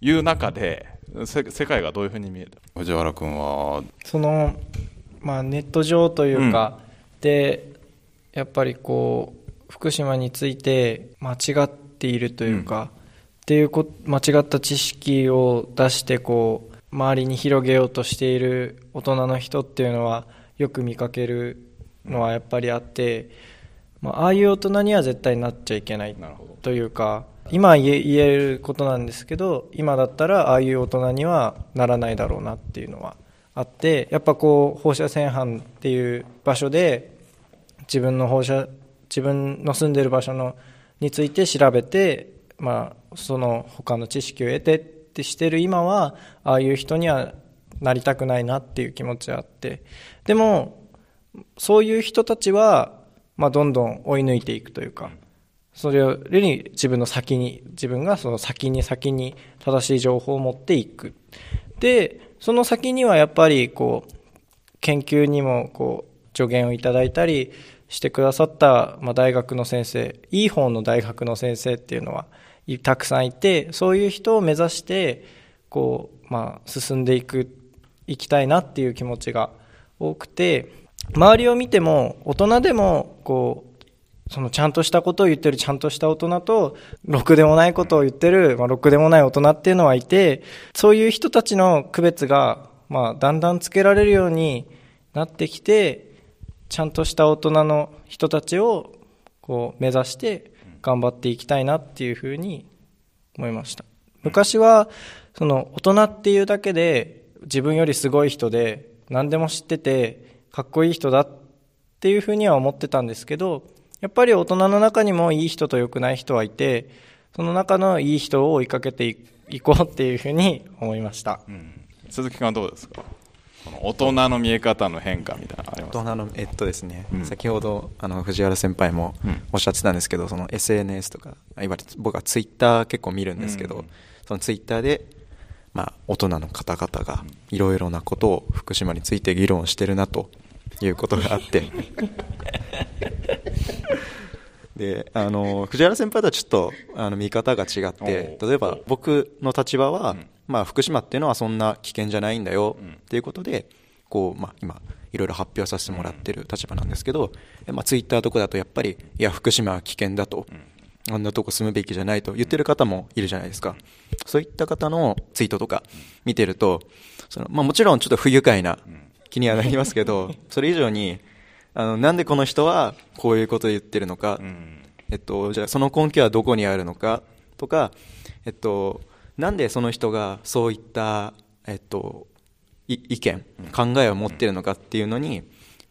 いう中でせ世界がどういうふうに見える藤原君は。その、まあ、ネット上というか、でやっぱりこう福島について間違っているというか、っていうこ間違った知識を出してこう周りに広げようとしている大人の人っていうのはよく見かけるのはやっぱりあって、まあ、ああいう大人には絶対なっちゃいけないというか今言え言えることなんですけど今だったらああいう大人にはならないだろうなっていうのはあってやっぱこう放射線班っていう場所で自分の放射自分の住んでる場所のについて調べて、まあ、その他の知識を得てってしてる今はああいう人にはなりたくないなっていう気持ちはあって。でもそういう人たちは、まあ、どんどん追い抜いていくというか、それより自分の先に、自分がその先に先に正しい情報を持っていく。で、その先にはやっぱりこう、研究にもこう、助言をいただいたりしてくださった、まあ、大学の先生、いい方の大学の先生っていうのはたくさんいて、そういう人を目指して、こう、まあ、進んでいく、いきたいなっていう気持ちが多くて、周りを見ても、大人でも、こう、そのちゃんとしたことを言ってるちゃんとした大人と、ろくでもないことを言ってる、まあ、ろくでもない大人っていうのはいて、そういう人たちの区別が、まあ、だんだんつけられるようになってきて、ちゃんとした大人の人たちを、こう、目指して頑張っていきたいなっていうふうに思いました。昔は、その、大人っていうだけで、自分よりすごい人で、何でも知ってて、かっこいい人だっていうふうには思ってたんですけど、やっぱり大人の中にもいい人と良くない人はいて、その中のいい人を追いかけていいこうっていうふうに思いました。鈴木君はどうですか？この大人の見え方の変化みたいなのあります大人のえっとですね、うん。先ほどあの藤原先輩もうん。おっしゃってたんですけど、その SNS とかいわゆる僕はツイッター結構見るんですけど、うん。そのツイッターで、まあ、大人の方々がいろいろなことを福島について議論してるなということがあって であの藤原先輩とはちょっとあの見方が違って例えば僕の立場は、うん。まあ、福島っていうのはそんな危険じゃないんだようん。っていうことでこう、まあ、今いろいろ発表させてもらってる立場なんですけど、えまあ、ツイッターとかだとやっぱりいや福島は危険だと、あんなとこ住むべきじゃないと言ってる方もいるじゃないですか、そういった方のツイートとか見てるとその、まあ、もちろんちょっと不愉快な気にはなりますけど それ以上にあのなんでこの人はこういうことを言ってるのか、うん。えっと、じゃあその根拠はどこにあるのか。とか、えっと、なんでその人がそういった、えっと、い意見、考えを持っているのかっていうのに、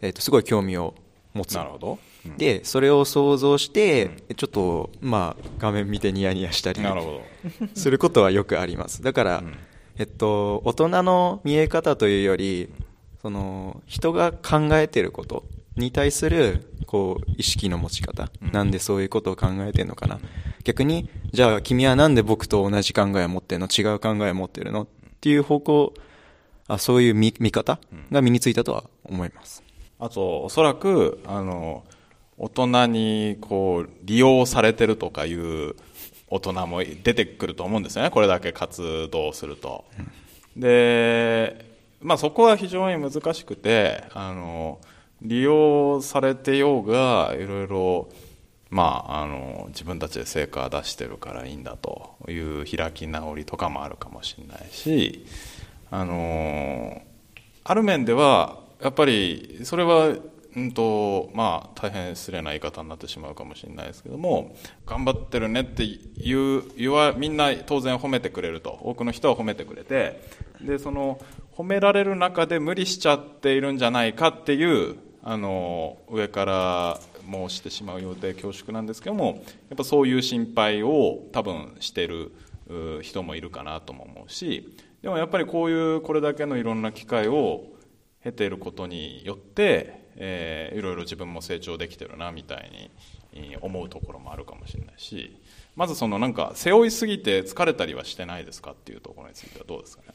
えっと、すごい興味を持つ。なるほど、うん。でそれを想像して、ちょっと、まあ、画面見てニヤニヤしたり することはよくあります。だから、ん。えっと、大人の見え方というよりその人が考えていることに対するこう意識の持ち方、なんでそういうことを考えてるのかな。逆にじゃあ君はなんで僕と同じ考えを持ってるの？違う考えを持ってるの？っていう方向あそういう見見方が身についたとは思います、あとおそらくあの大人にこう利用されてるとかいう大人も出てくると思うんですよね。これだけ活動すると、で、まあ、そこは非常に難しくてあの利用されてようがいろいろまあ、あの自分たちで成果出してるからいいんだという開き直りとかもあるかもしれないしあのある面ではやっぱりそれはうんとまあ、大変失礼な言い方になってしまうかもしれないですけども頑張ってるねって言う言わみんな当然褒めてくれると。多くの人は褒めてくれてでその褒められる中で無理しちゃっているんじゃないかっていうあの上から申してしまうようで恐縮なんですけどもやっぱそういう心配を多分してる人もいるかなとも思うしでもやっぱりこういうこれだけのいろんな機会を経ていることによってえー、いろいろ自分も成長できてるなみたいに思うところもあるかもしれないしまずそのなんか背負いすぎて疲れたりはしてないですかっていうところについてはどうですかね？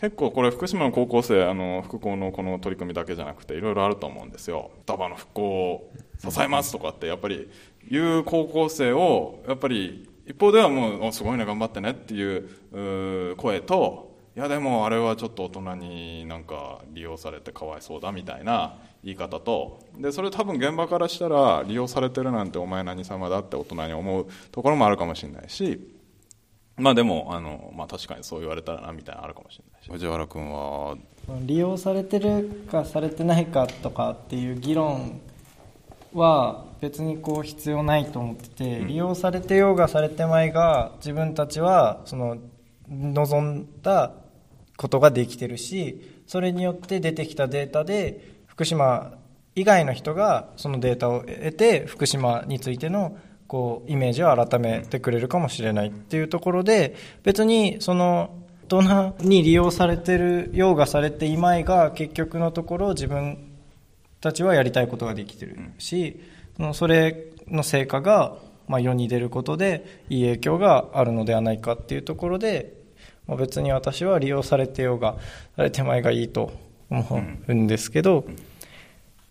結構これ福島の高校生あの復興のこの取り組みだけじゃなくていろいろあると思うんですよ双葉の復興を支えますとかってやっぱり言う高校生をやっぱり一方ではもうすごいね頑張ってねっていう声といやでもあれはちょっと大人になんか利用されてかわいそうだみたいな言い方とでそれ多分現場からしたら利用されてるなんてお前何様だって大人に思うところもあるかもしれないしまあでもあの、まあ、確かにそう言われたらなみたいなのあるかもしれないし。藤原君は利用されてるかされてないかとかっていう議論は別にこう必要ないと思ってて、うん、利用されてようがされてまいが自分たちはその望んだことができてるしそれによって出てきたデータで福島以外の人がそのデータを得て福島についてのこうイメージを改めてくれるかもしれないっていうところで別にその大人に利用されてるようがされていまいが結局のところ自分たちはやりたいことができてるしそれの成果がま世に出ることでいい影響があるのではないかっていうところで、別に私は利用されてようがされてまいがいいと思うんですけど、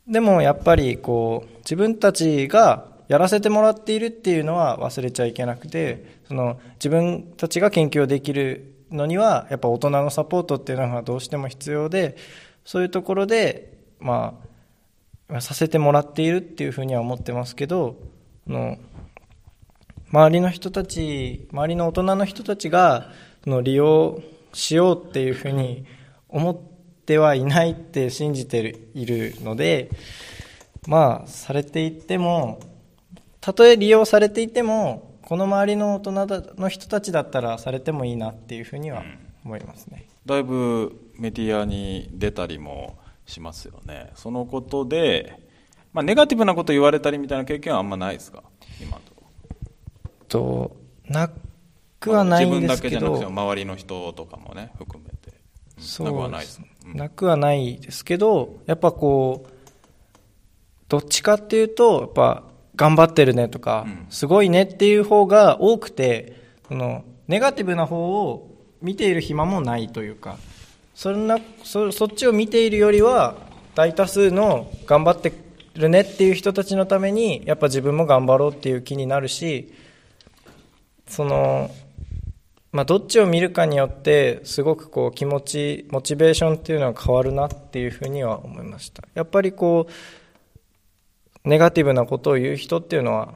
でもやっぱりこう自分たちがやらせてもらっているっていうのは忘れちゃいけなくてその自分たちが研究できるのにはやっぱ大人のサポートっていうのがどうしても必要でそういうところでまあさせてもらっているっていうふうには思ってますけどの周りの人たち周りの大人の人たちがその利用しようっていうふうに思ってはいないって信じているので、まあ、されていっても、たとえ利用されていても、この周りの大人の人たちだったらされてもいいなっていうふうには思いますね。だいぶメディアに出たりもしますよね。そのことで、まあ、ネガティブなこと言われたりみたいな経験はあんまないですか？今と。と、なくはないんですけど。自分だけじゃなくて周りの人とかもね、含めて。そうなくはないです、うん、なくはないですけどやっぱこうどっちかっていうとやっぱ頑張ってるねとか、うん、すごいねっていう方が多くてそのネガティブな方を見ている暇もないというかそんなそそっちを見ているよりは大多数の頑張ってるねっていう人たちのためにやっぱ自分も頑張ろうっていう気になるしそのまあ、どっちを見るかによってすごくこう気持ちモチベーションっていうのは変わるなっていうふうには思いました。やっぱりこうネガティブなことを言う人っていうのは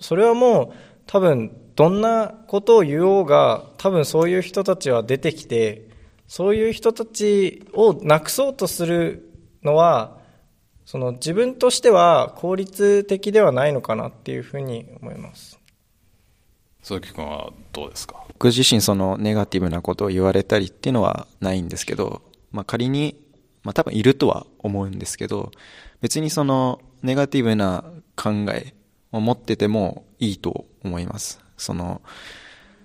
それはもう多分どんなことを言おうが多分そういう人たちは出てきてそういう人たちをなくそうとするのはその自分としては効率的ではないのかなっていうふうに思います。鈴木君はどうですか？僕自身そのネガティブなことを言われたりっていうのはないんですけど、まあ、仮に、まあ、多分いるとは思うんですけど別にそのネガティブな考えを持っててもいいと思います。その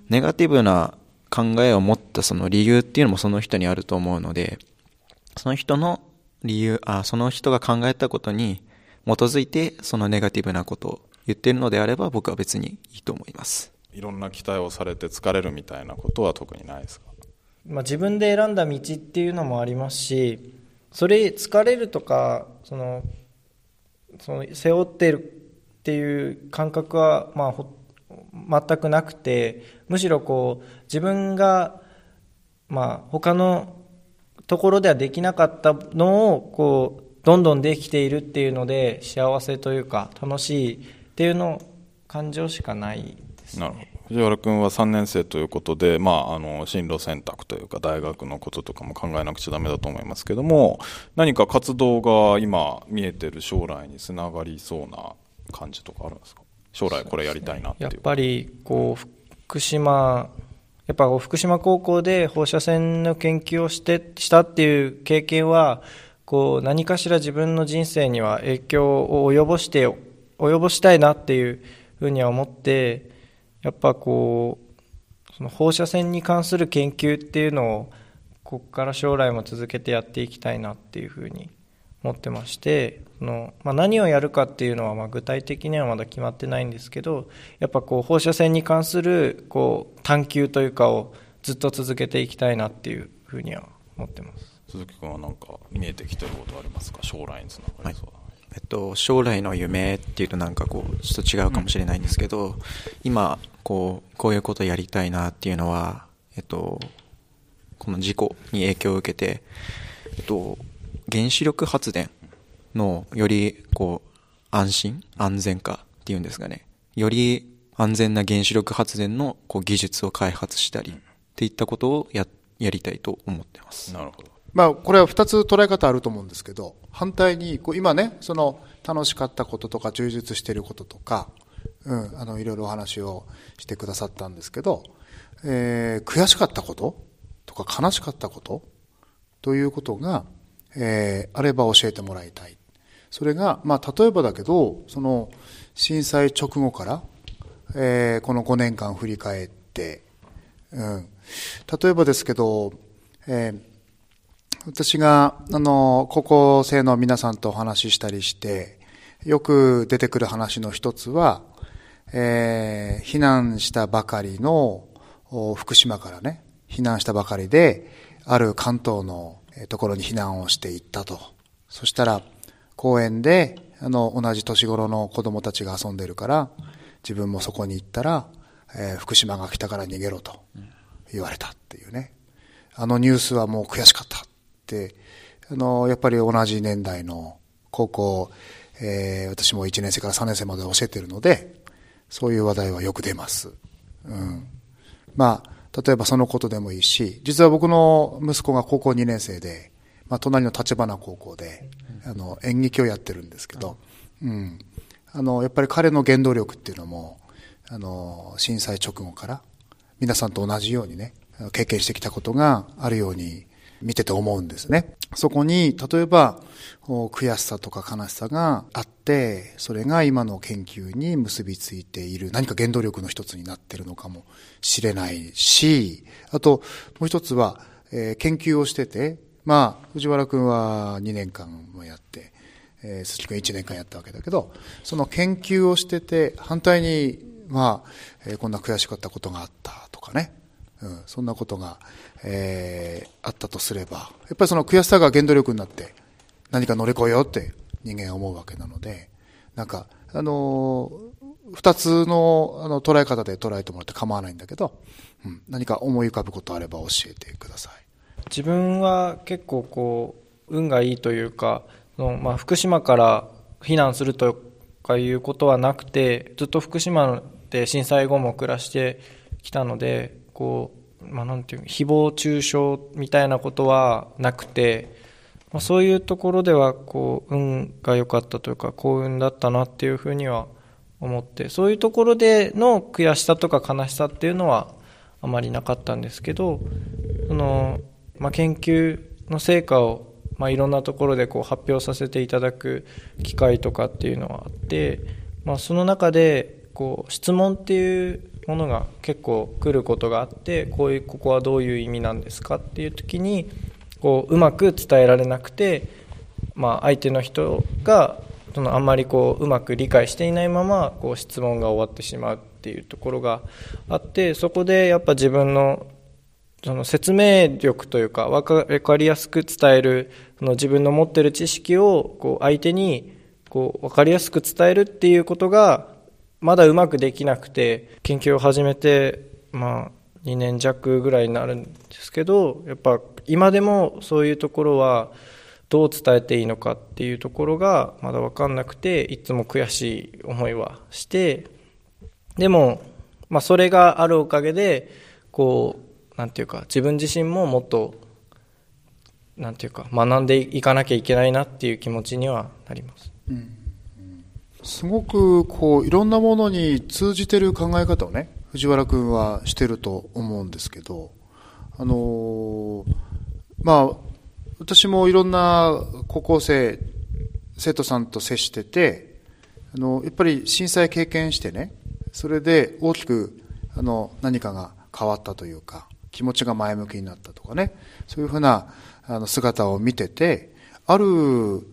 ネガティブな考えを持ったその理由っていうのもその人にあると思うのでその人の理由あその人が考えたことに基づいてそのネガティブなことを言っているのであれば僕は別にいいと思います。いろんな期待をされて疲れるみたいなことは特にないですか、まあ、自分で選んだ道っていうのもありますしそれ疲れるとかそのその背負ってるっていう感覚は、まあ、全くなくてむしろこう自分が、まあ、他のところではできなかったのをこうどんどんできているっていうので幸せというか楽しいっていうのを感情しかないです、ね、なるほど。藤原君は3年生ということで、まあ、あの進路選択というか大学のこととかも考えなくちゃダメだと思いますけども何か活動が今見えてる将来につながりそうな感じとかあるんですか？将来これやりたいなっていう。やっぱりこう福島やっぱ福島高校で放射線の研究をしてしたっていう経験はこう何かしら自分の人生には影響を及ぼして及ぼしたいなっていうふうには思ってやっぱこうその放射線に関する研究っていうのをここから将来も続けてやっていきたいなっていうふうに思ってましてその、まあ、何をやるかっていうのはまあ具体的にはまだ決まってないんですけどやっぱこう放射線に関するこう探求というかをずっと続けていきたいなっていうふうには思ってます。鈴木君は何か見えてきてることありますか？将来につながりそう、はいえっと、将来の夢っていうとなんかこうちょっと違うかもしれないんですけど、うん、今こうこういうことやりたいなっていうのは、えっと、この事故に影響を受けて、えっと、原子力発電のよりこう安心安全化っていうんですかね。より安全な原子力発電のこう技術を開発したりっていったことをややりたいと思ってます。なるほどまあ、これは2つ捉え方あると思うんですけど反対にこう今ねその楽しかったこととか充実していることとか、うん、あのいろいろお話をしてくださったんですけど、えー、悔しかったこととか悲しかったことということが、えー、あれば教えてもらいたい。それが、まあ、例えばだけどその震災直後から、えー、この5年間振り返って、うん、例えばですけど、えー私が、あの、高校生の皆さんとお話ししたりして、よく出てくる話の一つは、えー、避難したばかりの福島からね、避難したばかりで、ある関東のところに避難をしていったと。そしたら、公園で、あの、同じ年頃の子供たちが遊んでるから、自分もそこに行ったら、えー、福島が来たから逃げろと言われたっていうね。あのニュースはもう悔しかった。あの、やっぱり同じ年代の高校、えー、私も1年生から3年生まで教えてるので、そういう話題はよく出ます。うん。まあ、例えばそのことでもいいし、実は僕の息子が高校2年生で、まあ、隣の立花高校で、あの、演劇をやってるんですけど、うん。あの、やっぱり彼の原動力っていうのも、あの、震災直後から、皆さんと同じようにね、経験してきたことがあるように見てて思うんですね。そこに、例えば、悔しさとか悲しさがあって、それが今の研究に結びついている、何か原動力の一つになっているのかもしれないし、あと、もう一つは、えー、研究をしてて、まあ、藤原くんは2年間もやって、えー、鈴木くん1年間やったわけだけど、その研究をしてて、反対に、まあ、えー、こんな悔しかったことがあったとかね、うん、そんなことが、えー、あったとすれば、やっぱりその悔しさが原動力になって、何か乗り越えようって人間は思うわけなので、なんか、あのー、二つのあの捉え方で捉えてもらって構わないんだけど、うん、何か思い浮かぶことあれば教えてください。自分は結構こう、運がいいというか、のまあ、福島から避難するとかいうことはなくて、ずっと福島で震災後も暮らしてきたので、こう、まあ、なんていう誹謗中傷みたいなことはなくて、まあ、そういうところではこう運が良かったというか幸運だったなっていうふうには思ってそういうところでの悔しさとか悲しさっていうのはあまりなかったんですけどその、まあ、研究の成果を、まあ、いろんなところでこう発表させていただく機会とかっていうのはあって、まあ、その中でこう質問っていうものが結構来ることがあってこういうここはどういう意味なんですかっていう時にこううまく伝えられなくて、まあ、相手の人がそのあんまりこううまく理解していないままこう質問が終わってしまうっていうところがあってそこでやっぱ自分のその説明力というか分かりやすく伝えるその自分の持ってる知識をこう相手にこう分かりやすく伝えるっていうことがまだうまくできなくて研究を始めてまあ2年弱ぐらいになるんですけどやっぱ今でもそういうところはどう伝えていいのかっていうところがまだ分かんなくていつも悔しい思いはしてでも、まあ、それがあるおかげでこうなんていうか自分自身ももっとなんていうか学んでいかなきゃいけないなっていう気持ちにはなります。すごくこういろんなものに通じてる考え方をね藤原君はしてると思うんですけどあのまあ私もいろんな高校生生徒さんと接しててあのやっぱり震災経験してねそれで大きくあの何かが変わったというか気持ちが前向きになったとかねそういうふうなあの姿を見ててある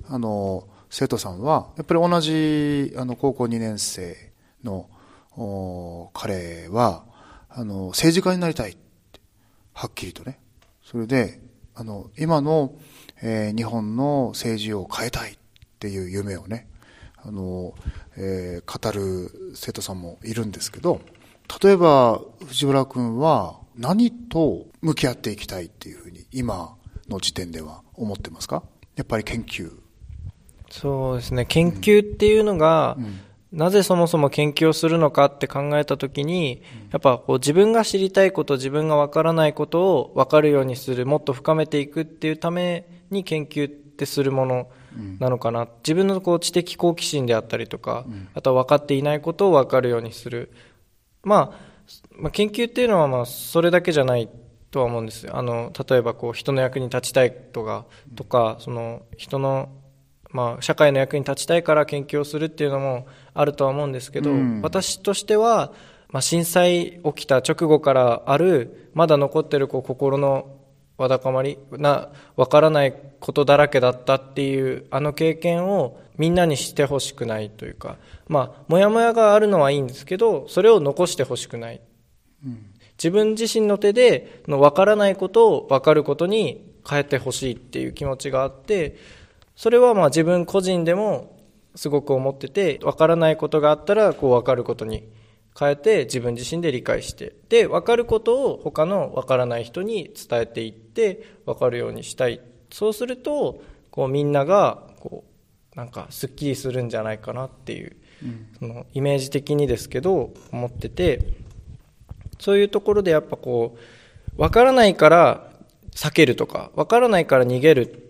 あの生徒さんはやっぱり同じあの高校2年生の彼はあの政治家になりたいはっきりとね。それであの今の、えー日本の政治を変えたいっていう夢をねあの、えー語る生徒さんもいるんですけど例えば藤原君は何と向き合っていきたいっていうふうに今の時点では思ってますか？やっぱり研究そうですね。研究っていうのが、なぜそもそも研究をするのかって考えたときに、やっぱこう自分が知りたいこと、自分がわからないことを分かるようにする、もっと深めていくっていうために研究ってするものなのかな。自分のこう知的好奇心であったりとか、あとは分かっていないことを分かるようにする。まあ、まあ、研究っていうのはまあそれだけじゃないとは思うんですあの例えばこう人の役に立ちたいとかとかその人の、まあ、社会の役に立ちたいから研究をするっていうのもあるとは思うんですけど、うん。私としては、まあ、震災起きた直後からあるまだ残ってるこう心のわだかまりなわからないことだらけだったっていうあの経験をみんなにしてほしくないというかまあモヤモヤがあるのはいいんですけどそれを残してほしくない。自分自身の手での分からないことを分かることに変えてほしいっていう気持ちがあってそれはまあ自分個人でもすごく思ってて分からないことがあったらこう分かることに変えて自分自身で理解してで分かることを他の分からない人に伝えていって分かるようにしたいそうするとこうみんながこうなんかすっきりするんじゃないかなっていう、そのイメージ的にですけど思っててそういうところでやっぱこう、わからないから避けるとか、わからないから逃げる。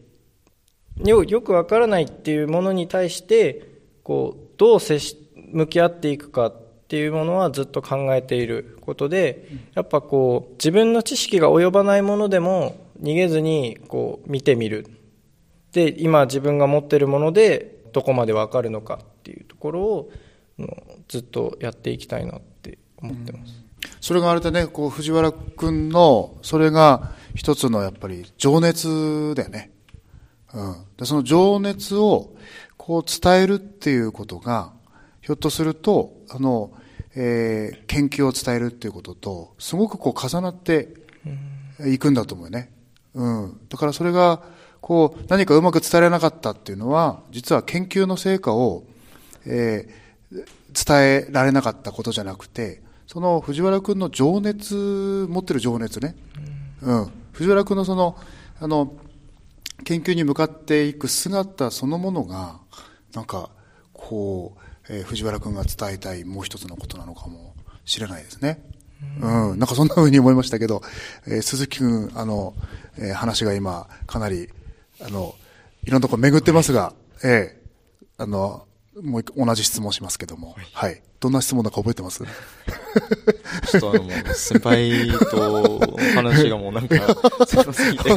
よよくわからないっていうものに対して、こう、どう接し、向き合っていくかっていうものはずっと考えていることで、やっぱこう、自分の知識が及ばないものでも逃げずに、こう、見てみる。で、今自分が持ってるもので、どこまでわかるのかっていうところを、ずっとやっていきたいなって思ってます。それがあれでね、こう、藤原君の、それが一つのやっぱり情熱だよね。うん。で、その情熱を、こう伝えるっていうことが、ひょっとすると、あの、えー研究を伝えるっていうことと、すごくこう重なっていくんだと思うよね。うん。だからそれが、こう、何かうまく伝えられなかったっていうのは、実は研究の成果を、えー伝えられなかったことじゃなくて、その藤原君の情熱、持ってる情熱ね。うん。藤原君のその、あの、研究に向かっていく姿そのものが、なんか、こう、えー藤原君が伝えたいもう一つのことなのかもしれないですね。うん、なんかそんな風に思いましたけど、えー鈴木君、あの、えー話が今、かなり、あの、いろんなところ巡ってますが、ええあの、もう同じ質問しますけども、はい。どんな質問だか覚えてます？ちょっとあのもう、先輩と話がもうなんか、強すぎて。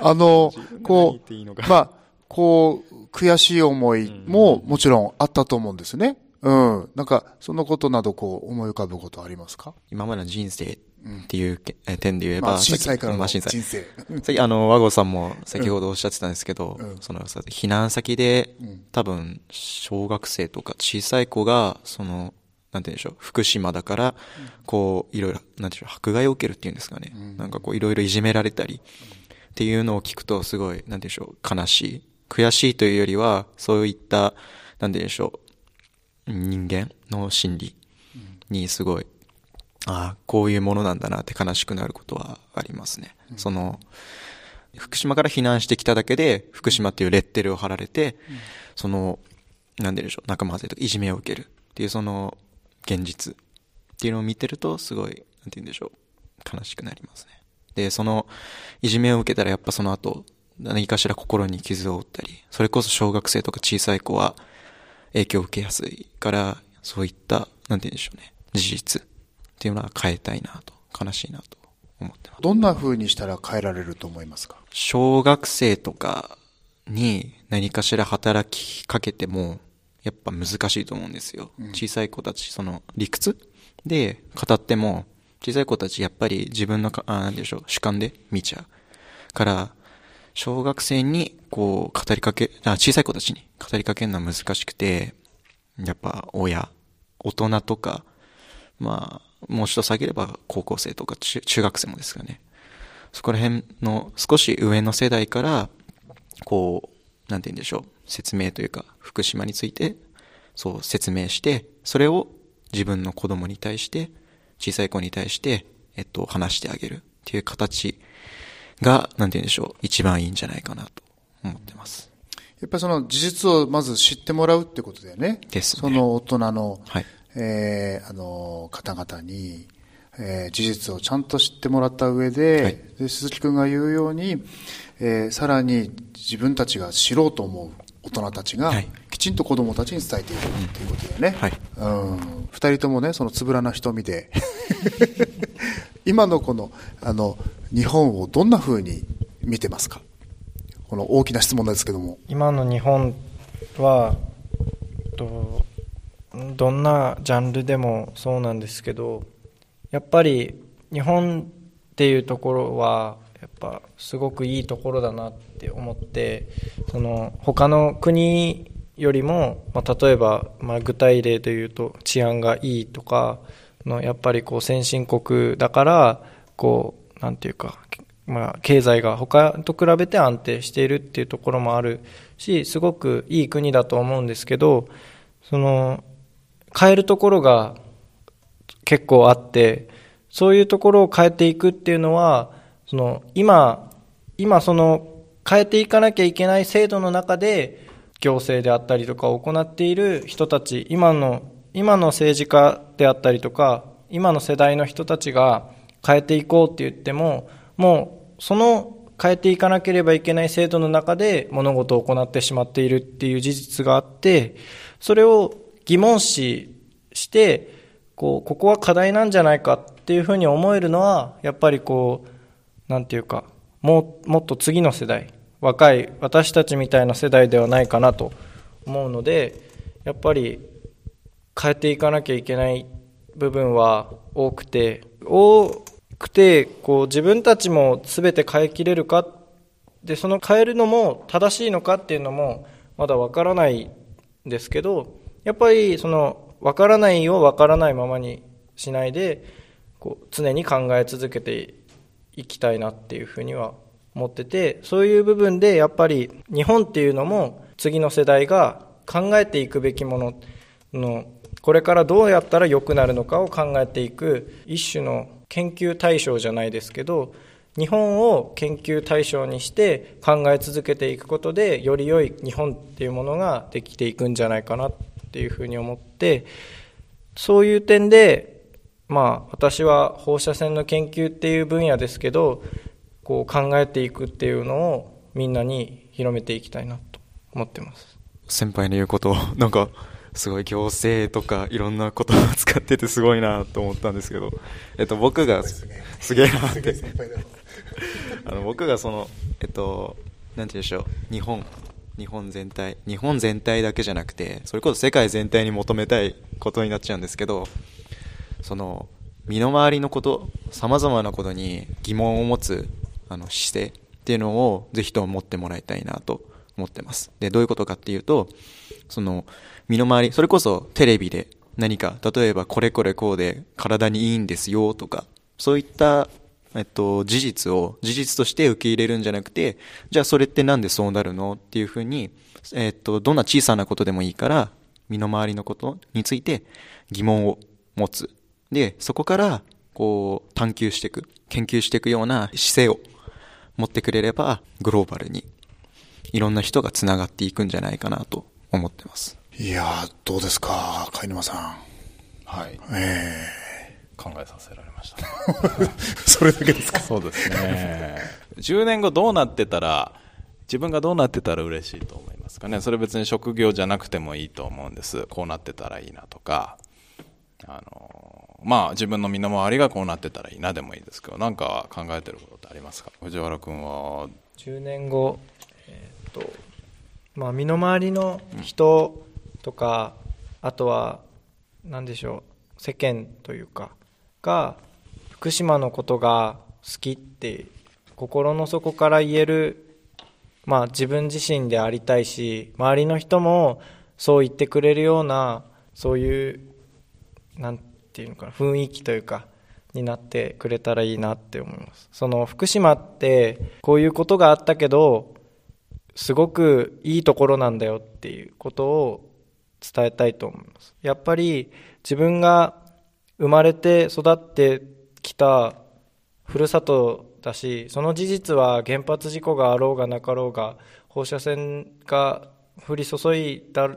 あの、こう、かまあ、こう、悔しい思いももちろんあったと思うんですね。うん。なんか、そのことなどこう思い浮かぶことありますか？今までの人生っていうけえ点で言えば、まあ、震災からの人生災。。さあの、和合さんも先ほどおっしゃってたんですけど、その、さ避難先で、多分、小学生とか小さい子が、その、なんて言うんでしょう、福島だから、こう、いろいろ、なんて言うんでしょう、迫害を受けるっていうんですかね。なんかこう、いろいろいじめられたり、っていうのを聞くと、すごい、なんて言うんでしょう、悲しい。悔しいというよりは、そういった、なんて言うんでしょう、人間の心理にすごい、ああ、こういうものなんだなって悲しくなることはありますね。その、福島から避難してきただけで、福島っていうレッテルを貼られて、その、なんででしょう、仲間外れとかいじめを受けるっていうその、現実っていうのを見てると、すごい、なんて言うんでしょう、悲しくなりますね。で、その、いじめを受けたらやっぱその後、何かしら心に傷を負ったり、それこそ小学生とか小さい子は影響を受けやすいから、そういった、なんて言うんでしょうね、事実っていうのは変えたいなと、悲しいなと思ってます。どんな風にしたら変えられると思いますか？小学生とかに何かしら働きかけても、やっぱ難しいと思うんですよ。小さい子たち、その理屈？で語っても、小さい子たちやっぱり自分のか、あなんでしょう、主観で見ちゃう。から、小学生にこう語りかけ、あ小さい子たちに語りかけるのは難しくて、やっぱ親、大人とか、まあ、もう一つ下げれば高校生とか中中学生もですかね。そこら辺の少し上の世代から、こう、なんて言うんでしょう、説明というか、福島について、そう説明して、それを自分の子供に対して、小さい子に対して、えっと、話してあげるっていう形が、なんて言うんでしょう、一番いいんじゃないかなと思ってます。やっぱりその事実をまず知ってもらうってことだよね。ですねその大人の、はいえーあの、方々に、えー事実をちゃんと知ってもらった上で、はいで鈴木くんが言うように、えーさらに自分たちが知ろうと思う大人たちが、はいきちんと子供たちに伝えていくっていうことだよね。はいうん。二人ともね、そのつぶらな瞳で、今のこの、あの、日本をどんな風に見てますか？この大きな質問ですけども。今の日本はとどんなジャンルでもそうなんですけどやっぱり日本っていうところはやっぱすごくいいところだなってって思ってその他の国よりも、まあ、例えば、まあ、具体例で言うと治安がいいとかのやっぱりこう先進国だからこうなんていうかまあ、経済が他と比べて安定しているっていうところもあるしすごくいい国だと思うんですけどその変えるところが結構あってそういうところを変えていくっていうのはその今今その変えていかなきゃいけない制度の中で行政であったりとかを行っている人たち今の今の政治家であったりとか今の世代の人たちが変えていこうって言ってももうその変えていかなければいけない制度の中で物事を行ってしまっているっていう事実があってそれを疑問視してこうここは課題なんじゃないかっていうふうに思えるのはやっぱりこうなんていうかももっと次の世代若い私たちみたいな世代ではないかなと思うのでやっぱり変えていかなきゃいけない部分は多くて多くてこう自分たちも全て変えきれるかでその変えるのも正しいのかっていうのもまだわからないんですけどやっぱりそのわからないをわからないままにしないでこう常に考え続けていきたいなっていうふうには思っててそういう部分でやっぱり日本っていうのも次の世代が考えていくべきもののこれからどうやったら良くなるのかを考えていく一種の研究対象じゃないですけど日本を研究対象にして考え続けていくことでより良い日本っていうものができていくんじゃないかなっていうふうに思ってそういう点でまあ私は放射線の研究っていう分野ですけどこう考えていくっていうのをみんなに広めていきたいなと思ってます。先輩の言うことを、なんか、すごい行政とかいろんな言葉を使っててすごいなと思ったんですけど、えっと僕が、すげえなって。あの僕がその、えっと、なんて言うんでしょう、日本、日本全体、日本全体だけじゃなくて、それこそ世界全体に求めたいことになっちゃうんですけど、その、身の回りのこと、様々なことに疑問を持つ、あの、姿勢っていうのをぜひとも持ってもらいたいなと思ってます。で、どういうことかっていうと、その、身の回り、それこそテレビで何か、例えばこれこれこうで体にいいんですよとか、そういった、えっと、事実を事実として受け入れるんじゃなくて、じゃあそれってなんでそうなるのっていうふうに、えっと、どんな小さなことでもいいから、身の回りのことについて疑問を持つ。で、そこから、こう、探求していく、研究していくような姿勢を持ってくれれば、グローバルにいろんな人がつながっていくんじゃないかなと思ってます。いやー、どうですか、貝沼さん。はい。え考えさせられました。え それだけですか？そうですね。10年後どうなってたら、自分がどうなってたら嬉しいと思いますかね？それ別に職業じゃなくてもいいと思うんです。こうなってたらいいなとか、あの、まあ自分の身の回りがこうなってたらいいなでもいいですけど、なんか考えてることってありますか？藤原君は、10年後、えーっとまあ、身の回りの人とか、あとは何でしょう世間というかが福島のことが好きって心の底から言える、まあ、自分自身でありたいし周りの人もそう言ってくれるようなそういうなんていうのかな雰囲気というかになってくれたらいいなって思います。その福島ってこういうことがあったけどすごくいいところなんだよっていうことを伝えたいと思います。やっぱり自分が生まれて育ってきたふるさとだしその事実は原発事故があろうがなかろうが放射線が降り注いだ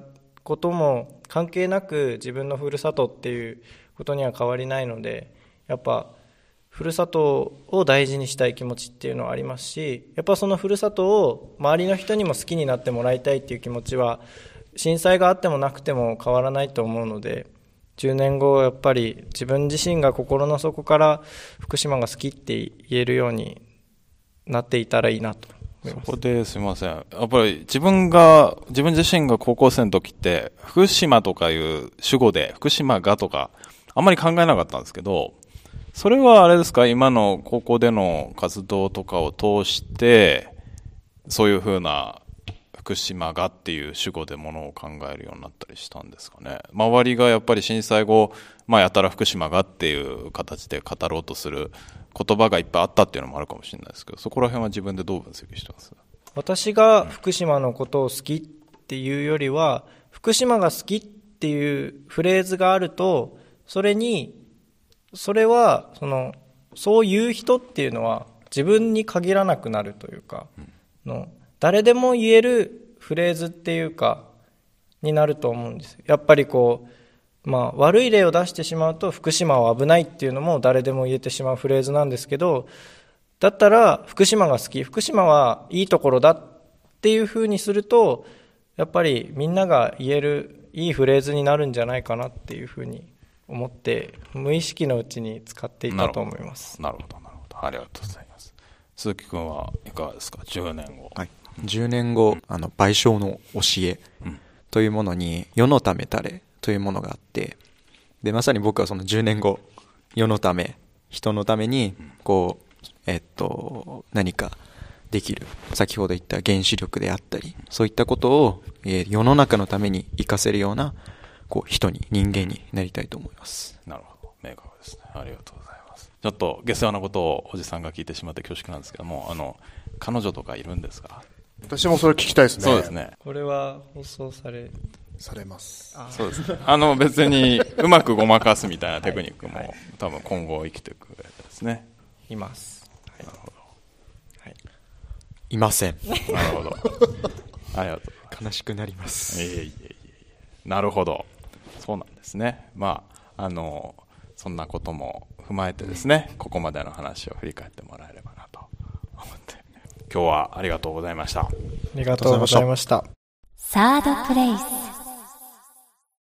ことも関係なく自分のふるさとっていうことには変わりないのでやっぱふるさとを大事にしたい気持ちっていうのはありますしやっぱそのふるさとを周りの人にも好きになってもらいたいっていう気持ちは震災があってもなくても変わらないと思うので10年後やっぱり自分自身が心の底から福島が好きって言えるようになっていたらいいなと思いますそこですみません。やっぱり自分が、自分自身が高校生の時って、福島とかいう主語で、福島がとか、あんまり考えなかったんですけど、それはあれですか、今の高校での活動とかを通して、そういうふうな福島がっていう主語でものを考えるようになったりしたんですかね？周りがやっぱり震災後、まあやたら福島がっていう形で語ろうとする言葉がいっぱいあったっていうのもあるかもしれないですけど、そこら辺は自分でどう分析してます？私が福島のことを好きっていうよりは福島が好きっていうフレーズがあるとそれにそれはそのそういう人っていうのは自分に限らなくなるというかの誰でも言えるフレーズっていうかになると思うんですやっぱりこうまあ悪い例を出してしまうと福島は危ないっていうのも誰でも言えてしまうフレーズなんですけどだったら福島が好き福島はいいところだっていうふうにするとやっぱりみんなが言えるいいフレーズになるんじゃないかなっていうふうに思って無意識のうちに使っていたと思いますなるほど、なるほど。ありがとうございます。鈴木君はいかがですか ?10 年後。はい、10年後あの賠償の教えうんというものに世のためたれというものがあってでまさに僕はその10年後世のため人のためにこうえっと何かできる先ほど言った原子力であったりそういったことを、えー世の中のために活かせるようなこう人に人間になりたいと思いますなるほど。明確ですね。ありがとうございます。ちょっと下世話なことをおじさんが聞いてしまって恐縮なんですけども、あの、彼女とかいるんですか？私もそれ聞きたいですね。そうです。ね。これは放送されされます。そうですね。あの、別にうまくごまかすみたいなテクニックも、多分今後生きていく上でですね。います、はいなるほいませんど。なるほど。ありがとう。悲しくなりますいえいえいえなるほどそうなんですね。まああのそんなことも踏まえてですねここまでの話を振り返ってもらえればなと。思って今日はありがとうございました。ありがとうございました。サードプレイス